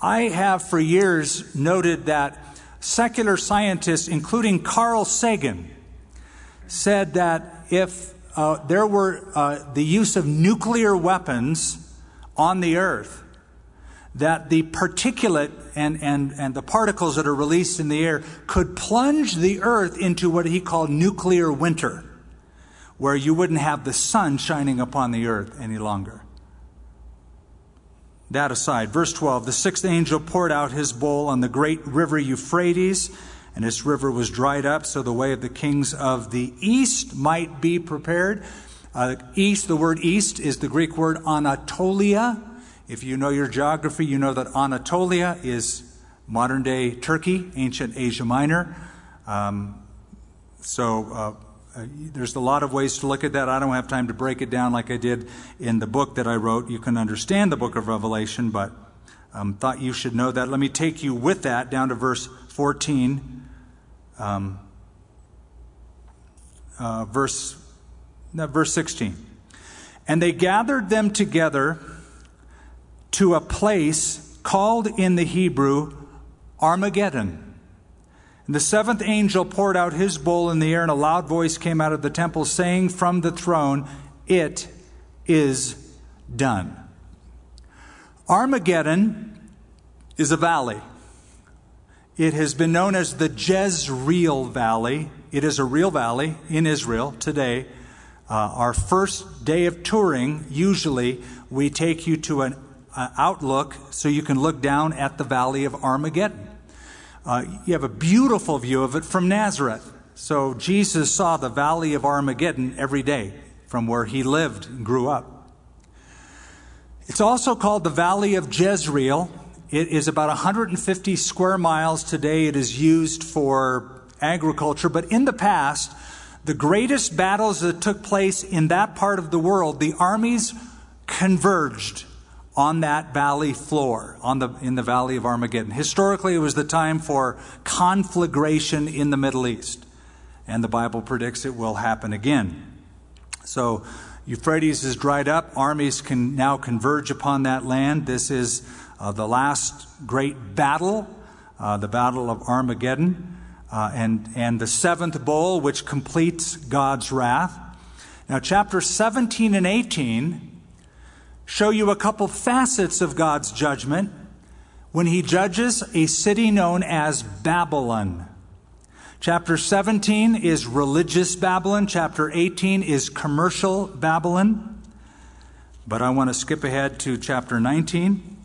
I have for years noted that secular scientists, including Carl Sagan, said that if uh, there were uh, the use of nuclear weapons on the earth, that the particulate and, and, and the particles that are released in the air could plunge the earth into what he called nuclear winter, where you wouldn't have the sun shining upon the earth any longer. That aside, verse 12 the sixth angel poured out his bowl on the great river Euphrates, and this river was dried up, so the way of the kings of the east might be prepared. Uh, east, the word east is the Greek word Anatolia if you know your geography, you know that Anatolia is modern day Turkey, ancient Asia Minor. Um, so uh, uh, there's a lot of ways to look at that. I don't have time to break it down like I did in the book that I wrote. You can understand the book of Revelation, but um, thought you should know that. Let me take you with that down to verse 14. Um, uh, verse, no, verse 16. And they gathered them together to a place called in the Hebrew Armageddon. And the seventh angel poured out his bowl in the air, and a loud voice came out of the temple saying from the throne, It is done. Armageddon is a valley. It has been known as the Jezreel Valley. It is a real valley in Israel today. Uh, our first day of touring, usually, we take you to an uh, outlook so you can look down at the valley of Armageddon. Uh, you have a beautiful view of it from Nazareth. So Jesus saw the valley of Armageddon every day from where he lived and grew up. It's also called the Valley of Jezreel. It is about 150 square miles today. It is used for agriculture, but in the past, the greatest battles that took place in that part of the world, the armies converged on that valley floor, on the, in the valley of Armageddon. Historically, it was the time for conflagration in the Middle East. And the Bible predicts it will happen again. So, Euphrates is dried up. Armies can now converge upon that land. This is uh, the last great battle, uh, the Battle of Armageddon, uh, and, and the seventh bowl, which completes God's wrath. Now, chapter 17 and 18 show you a couple facets of God's judgment when he judges a city known as Babylon. Chapter 17 is religious Babylon, chapter 18 is commercial Babylon. But I want to skip ahead to chapter 19.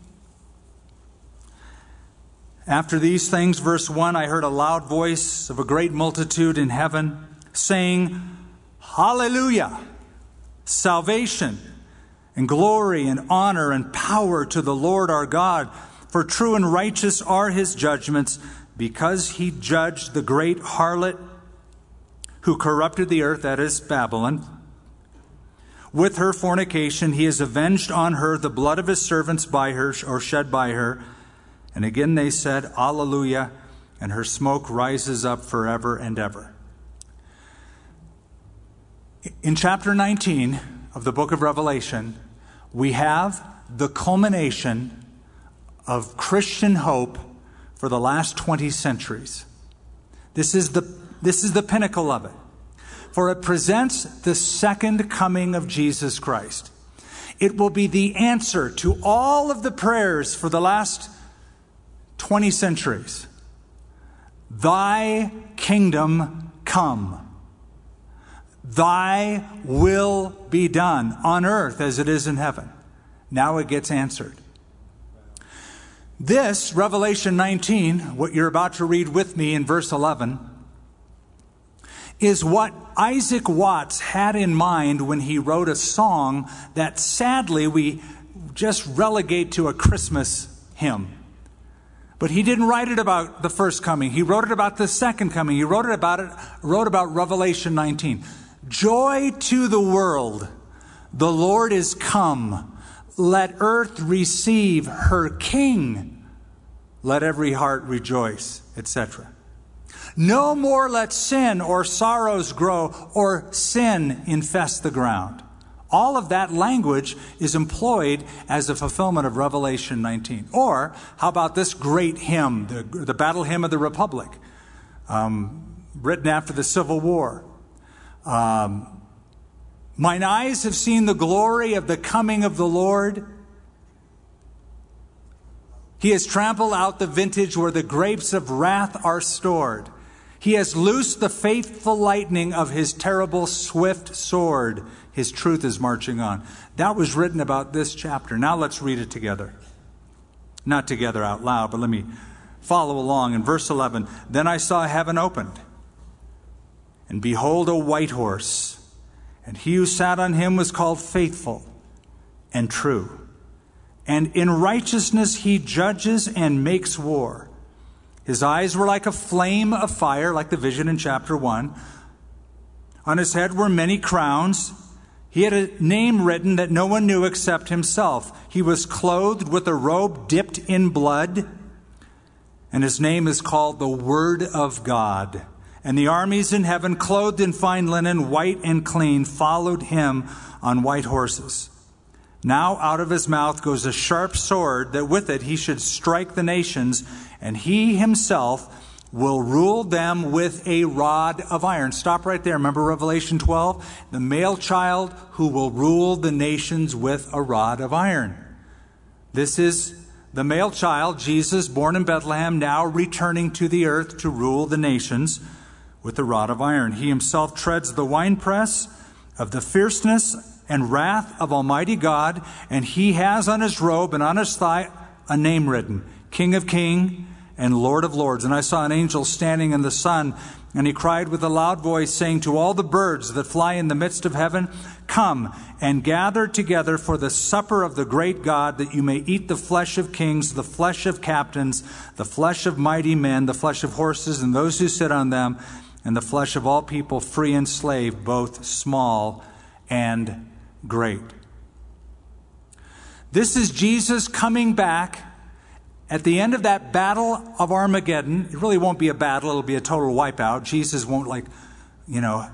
After these things, verse 1, I heard a loud voice of a great multitude in heaven saying, Hallelujah! Salvation and glory and honor and power to the Lord our God. For true and righteous are his judgments, because he judged the great harlot who corrupted the earth, that is Babylon. With her fornication, he has avenged on her the blood of his servants by her, or shed by her. And again they said, Alleluia, and her smoke rises up forever and ever. In chapter 19 of the book of Revelation, we have the culmination of Christian hope for the last 20 centuries. This is the, this is the pinnacle of it. For it presents the second coming of Jesus Christ. It will be the answer to all of the prayers for the last 20 centuries. Thy kingdom come. Thy will be done on earth as it is in heaven. Now it gets answered. This, Revelation 19, what you're about to read with me in verse 11, is what Isaac Watts had in mind when he wrote a song that sadly we just relegate to a Christmas hymn. But he didn't write it about the first coming. He wrote it about the second coming. He wrote it about it, wrote about Revelation 19. Joy to the world. The Lord is come. Let earth receive her king. Let every heart rejoice, etc. No more let sin or sorrows grow or sin infest the ground. All of that language is employed as a fulfillment of Revelation 19. Or, how about this great hymn, the, the Battle Hymn of the Republic, um, written after the Civil War? Um, Mine eyes have seen the glory of the coming of the Lord. He has trampled out the vintage where the grapes of wrath are stored. He has loosed the faithful lightning of his terrible swift sword. His truth is marching on. That was written about this chapter. Now let's read it together. Not together out loud, but let me follow along. In verse 11, then I saw heaven opened, and behold, a white horse, and he who sat on him was called faithful and true. And in righteousness he judges and makes war. His eyes were like a flame of fire, like the vision in chapter 1. On his head were many crowns. He had a name written that no one knew except himself. He was clothed with a robe dipped in blood, and his name is called the Word of God. And the armies in heaven, clothed in fine linen, white and clean, followed him on white horses. Now out of his mouth goes a sharp sword, that with it he should strike the nations and he himself will rule them with a rod of iron. Stop right there. Remember Revelation 12? The male child who will rule the nations with a rod of iron. This is the male child, Jesus, born in Bethlehem, now returning to the earth to rule the nations with a rod of iron. He himself treads the winepress of the fierceness and wrath of Almighty God, and he has on his robe and on his thigh a name written King of Kings and Lord of Lords. And I saw an angel standing in the sun, and he cried with a loud voice, saying to all the birds that fly in the midst of heaven, Come and gather together for the supper of the great God, that you may eat the flesh of kings, the flesh of captains, the flesh of mighty men, the flesh of horses and those who sit on them, and the flesh of all people, free and slave, both small and great. This is Jesus coming back at the end of that battle of Armageddon, it really won't be a battle, it'll be a total wipeout. Jesus won't, like, you know,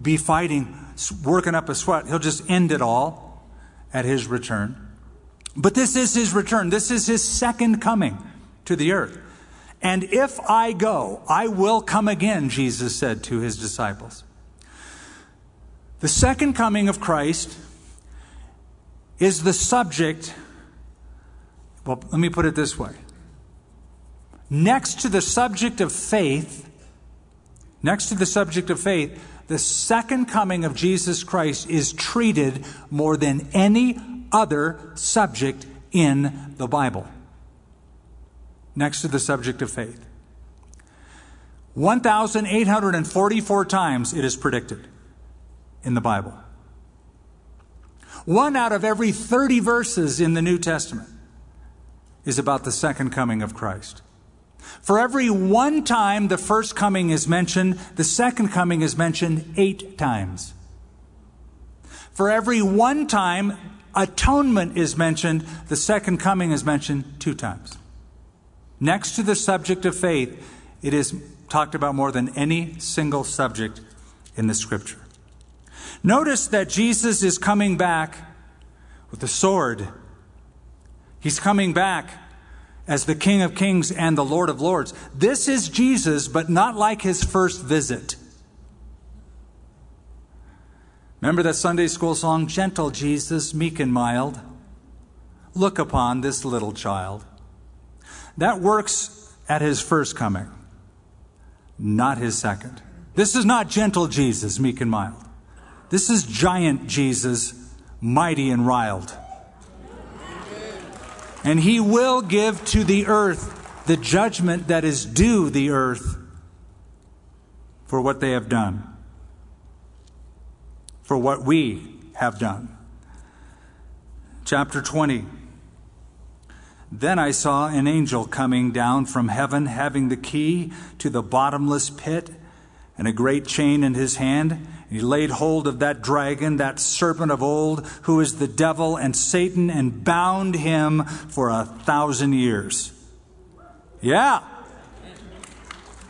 be fighting, working up a sweat. He'll just end it all at his return. But this is his return. This is his second coming to the earth. And if I go, I will come again, Jesus said to his disciples. The second coming of Christ is the subject well, let me put it this way. Next to the subject of faith, next to the subject of faith, the second coming of Jesus Christ is treated more than any other subject in the Bible. Next to the subject of faith. 1,844 times it is predicted in the Bible. One out of every 30 verses in the New Testament is about the second coming of Christ. For every one time the first coming is mentioned, the second coming is mentioned eight times. For every one time atonement is mentioned, the second coming is mentioned two times. Next to the subject of faith, it is talked about more than any single subject in the scripture. Notice that Jesus is coming back with a sword. He's coming back as the King of Kings and the Lord of Lords. This is Jesus, but not like his first visit. Remember that Sunday school song, Gentle Jesus, meek and mild? Look upon this little child. That works at his first coming, not his second. This is not gentle Jesus, meek and mild. This is giant Jesus, mighty and riled. And he will give to the earth the judgment that is due the earth for what they have done, for what we have done. Chapter 20. Then I saw an angel coming down from heaven, having the key to the bottomless pit and a great chain in his hand. And He laid hold of that dragon, that serpent of old, who is the devil and Satan, and bound him for a thousand years. Yeah.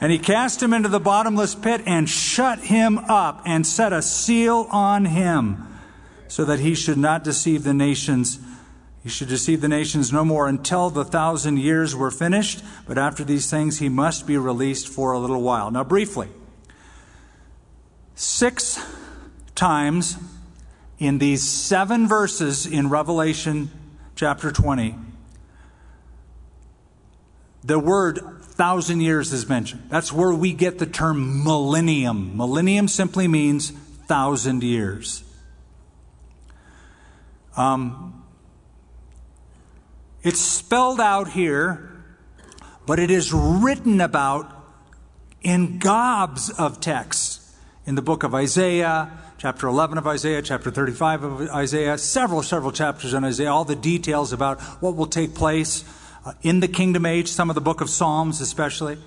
And he cast him into the bottomless pit and shut him up and set a seal on him so that he should not deceive the nations. He should deceive the nations no more until the thousand years were finished. But after these things, he must be released for a little while. Now, briefly, Six times in these seven verses in Revelation chapter 20, the word thousand years is mentioned. That's where we get the term millennium. Millennium simply means thousand years. Um, it's spelled out here, but it is written about in gobs of texts in the book of Isaiah, chapter 11 of Isaiah, chapter 35 of Isaiah, several, several chapters in Isaiah, all the details about what will take place uh, in the kingdom age, some of the book of Psalms especially.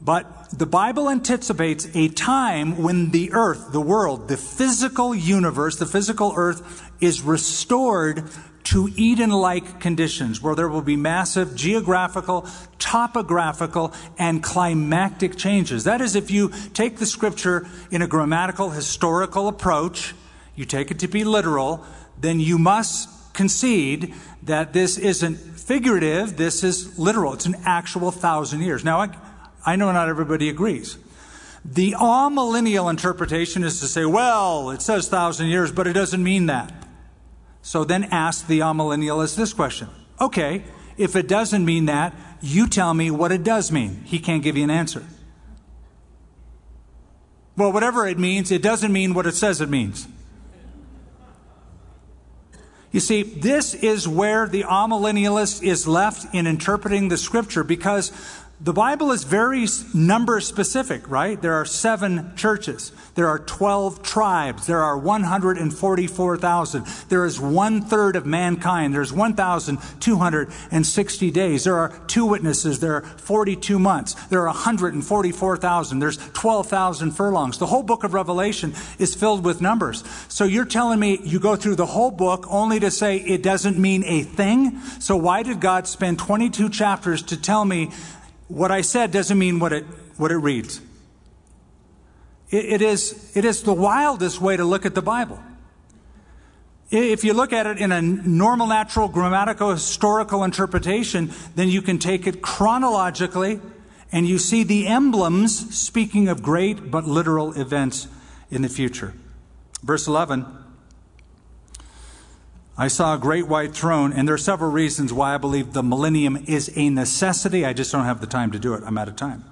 But the Bible anticipates a time when the earth, the world, the physical universe, the physical earth is restored to Eden like conditions where there will be massive geographical, topographical, and climactic changes. That is, if you take the scripture in a grammatical, historical approach, you take it to be literal, then you must concede that this isn't figurative, this is literal. It's an actual thousand years. Now, I, I know not everybody agrees. The amillennial interpretation is to say, well, it says thousand years, but it doesn't mean that. So then ask the amillennialist this question. Okay, if it doesn't mean that, you tell me what it does mean. He can't give you an answer. Well, whatever it means, it doesn't mean what it says it means. You see, this is where the amillennialist is left in interpreting the scripture because the Bible is very number specific, right? There are seven churches. There are 12 tribes. There are 144,000. There is one third of mankind. There's 1,260 days. There are two witnesses. There are 42 months. There are 144,000. There's 12,000 furlongs. The whole book of Revelation is filled with numbers. So you're telling me you go through the whole book only to say it doesn't mean a thing? So why did God spend 22 chapters to tell me what I said doesn't mean what it, what it reads. It, it, is, it is the wildest way to look at the Bible. If you look at it in a normal, natural, grammatical, historical interpretation, then you can take it chronologically and you see the emblems speaking of great but literal events in the future. Verse 11 I saw a great white throne, and there are several reasons why I believe the millennium is a necessity. I just don't have the time to do it. I'm out of time.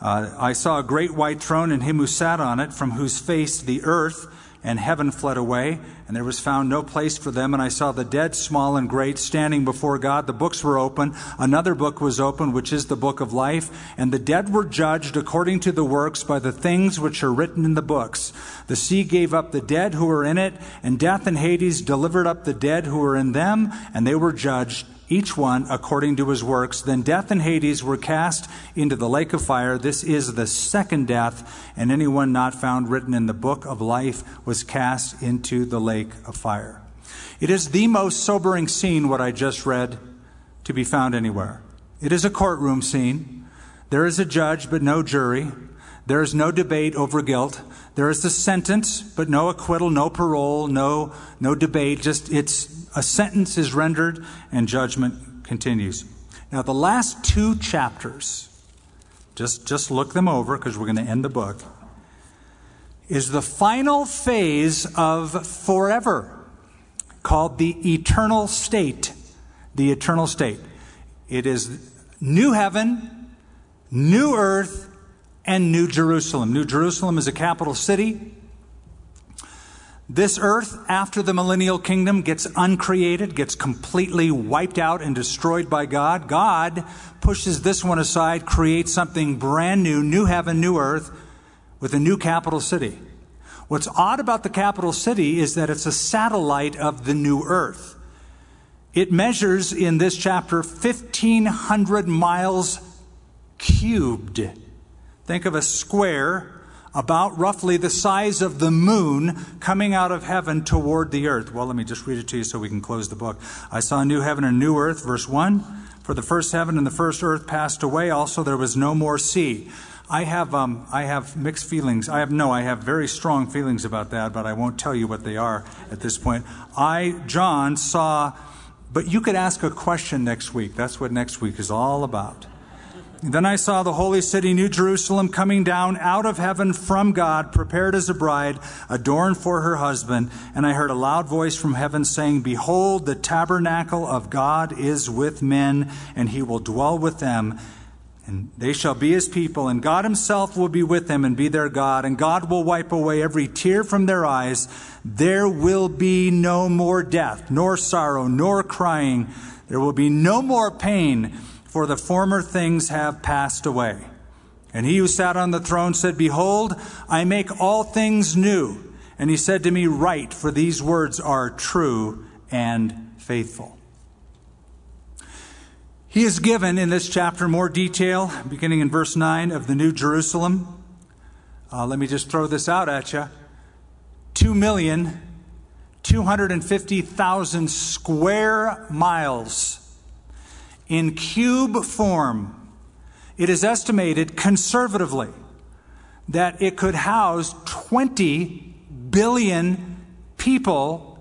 Uh, I saw a great white throne and him who sat on it, from whose face the earth and heaven fled away, and there was found no place for them. And I saw the dead, small and great, standing before God. The books were open. Another book was open, which is the book of life. And the dead were judged according to the works by the things which are written in the books. The sea gave up the dead who were in it, and death and Hades delivered up the dead who were in them, and they were judged each one according to his works. Then death and Hades were cast into the lake of fire. This is the second death, and anyone not found written in the book of life was cast into the lake of fire. It is the most sobering scene, what I just read, to be found anywhere. It is a courtroom scene. There is a judge, but no jury. There is no debate over guilt. There is the sentence, but no acquittal, no parole, no, no debate. Just it's a sentence is rendered and judgment continues. Now, the last two chapters, just, just look them over because we're going to end the book, is the final phase of forever called the eternal state. The eternal state. It is new heaven, new earth, and New Jerusalem. New Jerusalem is a capital city. This earth, after the millennial kingdom, gets uncreated, gets completely wiped out and destroyed by God. God pushes this one aside, creates something brand new, new heaven, new earth, with a new capital city. What's odd about the capital city is that it's a satellite of the new earth. It measures in this chapter 1,500 miles cubed. Think of a square about roughly the size of the moon coming out of heaven toward the earth. Well, let me just read it to you so we can close the book. I saw a new heaven and a new earth, verse 1. For the first heaven and the first earth passed away. Also, there was no more sea. I have, um, I have mixed feelings. I have, no, I have very strong feelings about that, but I won't tell you what they are at this point. I, John, saw, but you could ask a question next week. That's what next week is all about. Then I saw the holy city, New Jerusalem, coming down out of heaven from God, prepared as a bride, adorned for her husband. And I heard a loud voice from heaven saying, Behold, the tabernacle of God is with men, and he will dwell with them. And they shall be his people, and God himself will be with them and be their God. And God will wipe away every tear from their eyes. There will be no more death, nor sorrow, nor crying. There will be no more pain for the former things have passed away. And he who sat on the throne said, Behold, I make all things new. And he said to me, Write, for these words are true and faithful. He is given in this chapter more detail, beginning in verse 9, of the New Jerusalem. Uh, let me just throw this out at you 2,250,000 square miles in cube form. It is estimated conservatively that it could house 20 billion people,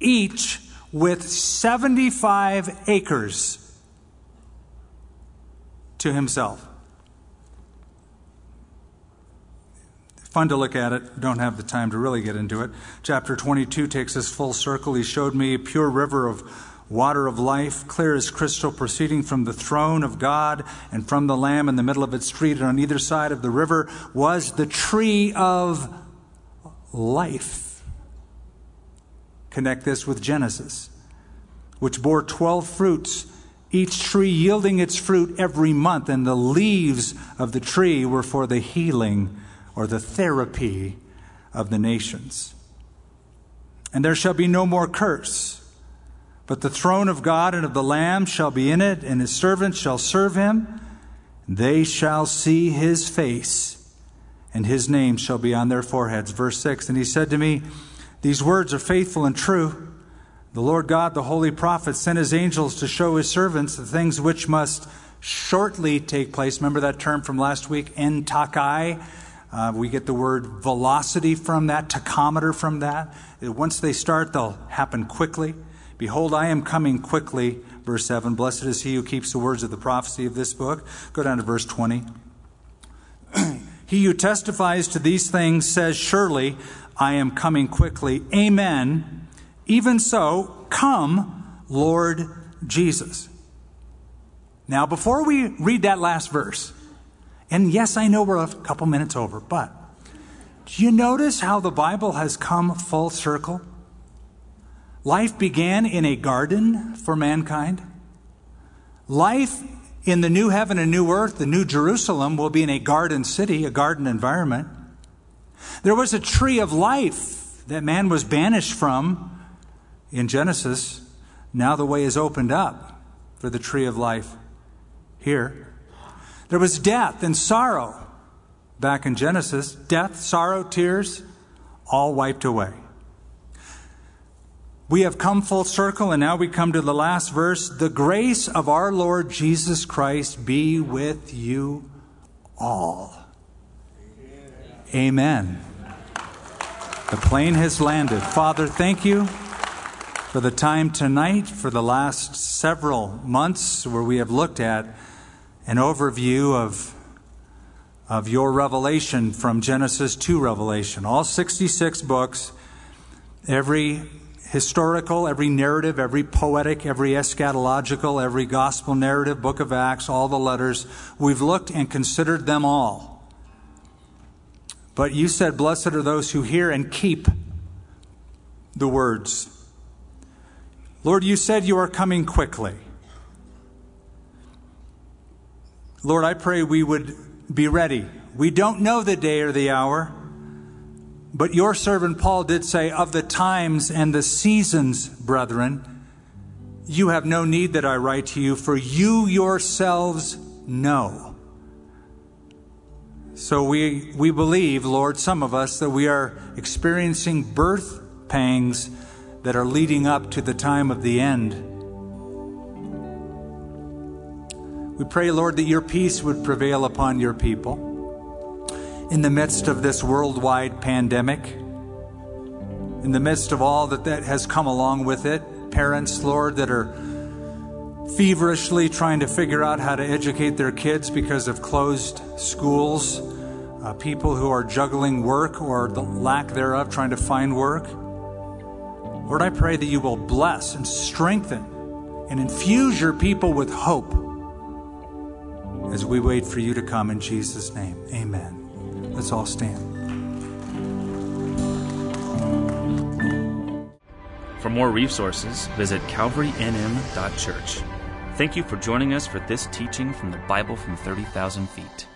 each with 75 acres to himself. Fun to look at it. Don't have the time to really get into it. Chapter 22 takes us full circle. He showed me a pure river of water of life, clear as crystal, proceeding from the throne of God and from the Lamb in the middle of its street. And on either side of the river was the tree of life. Connect this with Genesis, which bore 12 fruits, each tree yielding its fruit every month. And the leaves of the tree were for the healing or the therapy of the nations. And there shall be no more curse. But the throne of God and of the Lamb shall be in it, and his servants shall serve him. They shall see his face, and his name shall be on their foreheads. Verse 6 And he said to me, These words are faithful and true. The Lord God, the holy prophet, sent his angels to show his servants the things which must shortly take place. Remember that term from last week, en takai? Uh, we get the word velocity from that, tachometer from that. Once they start, they'll happen quickly. Behold, I am coming quickly. Verse 7 Blessed is he who keeps the words of the prophecy of this book. Go down to verse 20. he who testifies to these things says, Surely I am coming quickly. Amen. Even so, come, Lord Jesus. Now, before we read that last verse, and yes, I know we're a couple minutes over, but do you notice how the Bible has come full circle? Life began in a garden for mankind. Life in the new heaven and new earth, the new Jerusalem, will be in a garden city, a garden environment. There was a tree of life that man was banished from in Genesis. Now the way is opened up. for the tree of life here. There was death and sorrow back in Genesis. Death, sorrow, tears, all wiped away. We have come full circle, and now we come to the last verse. The grace of our Lord Jesus Christ be with you all. Amen. The plane has landed. Father, thank you for the time tonight, for the last several months where we have looked at an overview of, of your revelation from Genesis to Revelation. All 66 books, every historical, every narrative, every poetic, every eschatological, every gospel narrative, book of Acts, all the letters. We've looked and considered them all. But you said, Blessed are those who hear and keep the words. Lord, you said you are coming quickly. Lord, I pray we would be ready. We don't know the day or the hour. But your servant Paul did say, Of the times and the seasons, brethren, you have no need that I write to you, for you yourselves know. So we, we believe, Lord, some of us, that we are experiencing birth pangs that are leading up to the time of the end. We pray, Lord, that your peace would prevail upon your people in the midst of this worldwide pandemic, in the midst of all that, that has come along with it. Parents, Lord, that are feverishly trying to figure out how to educate their kids because of closed schools, uh, people who are juggling work or the lack thereof, trying to find work. Lord, I pray that you will bless and strengthen and infuse your people with hope as we wait for you to come in Jesus' name. Amen. Let's all stand. For more resources, visit calvarynm.church. Thank you for joining us for this teaching from the Bible from 30,000 feet.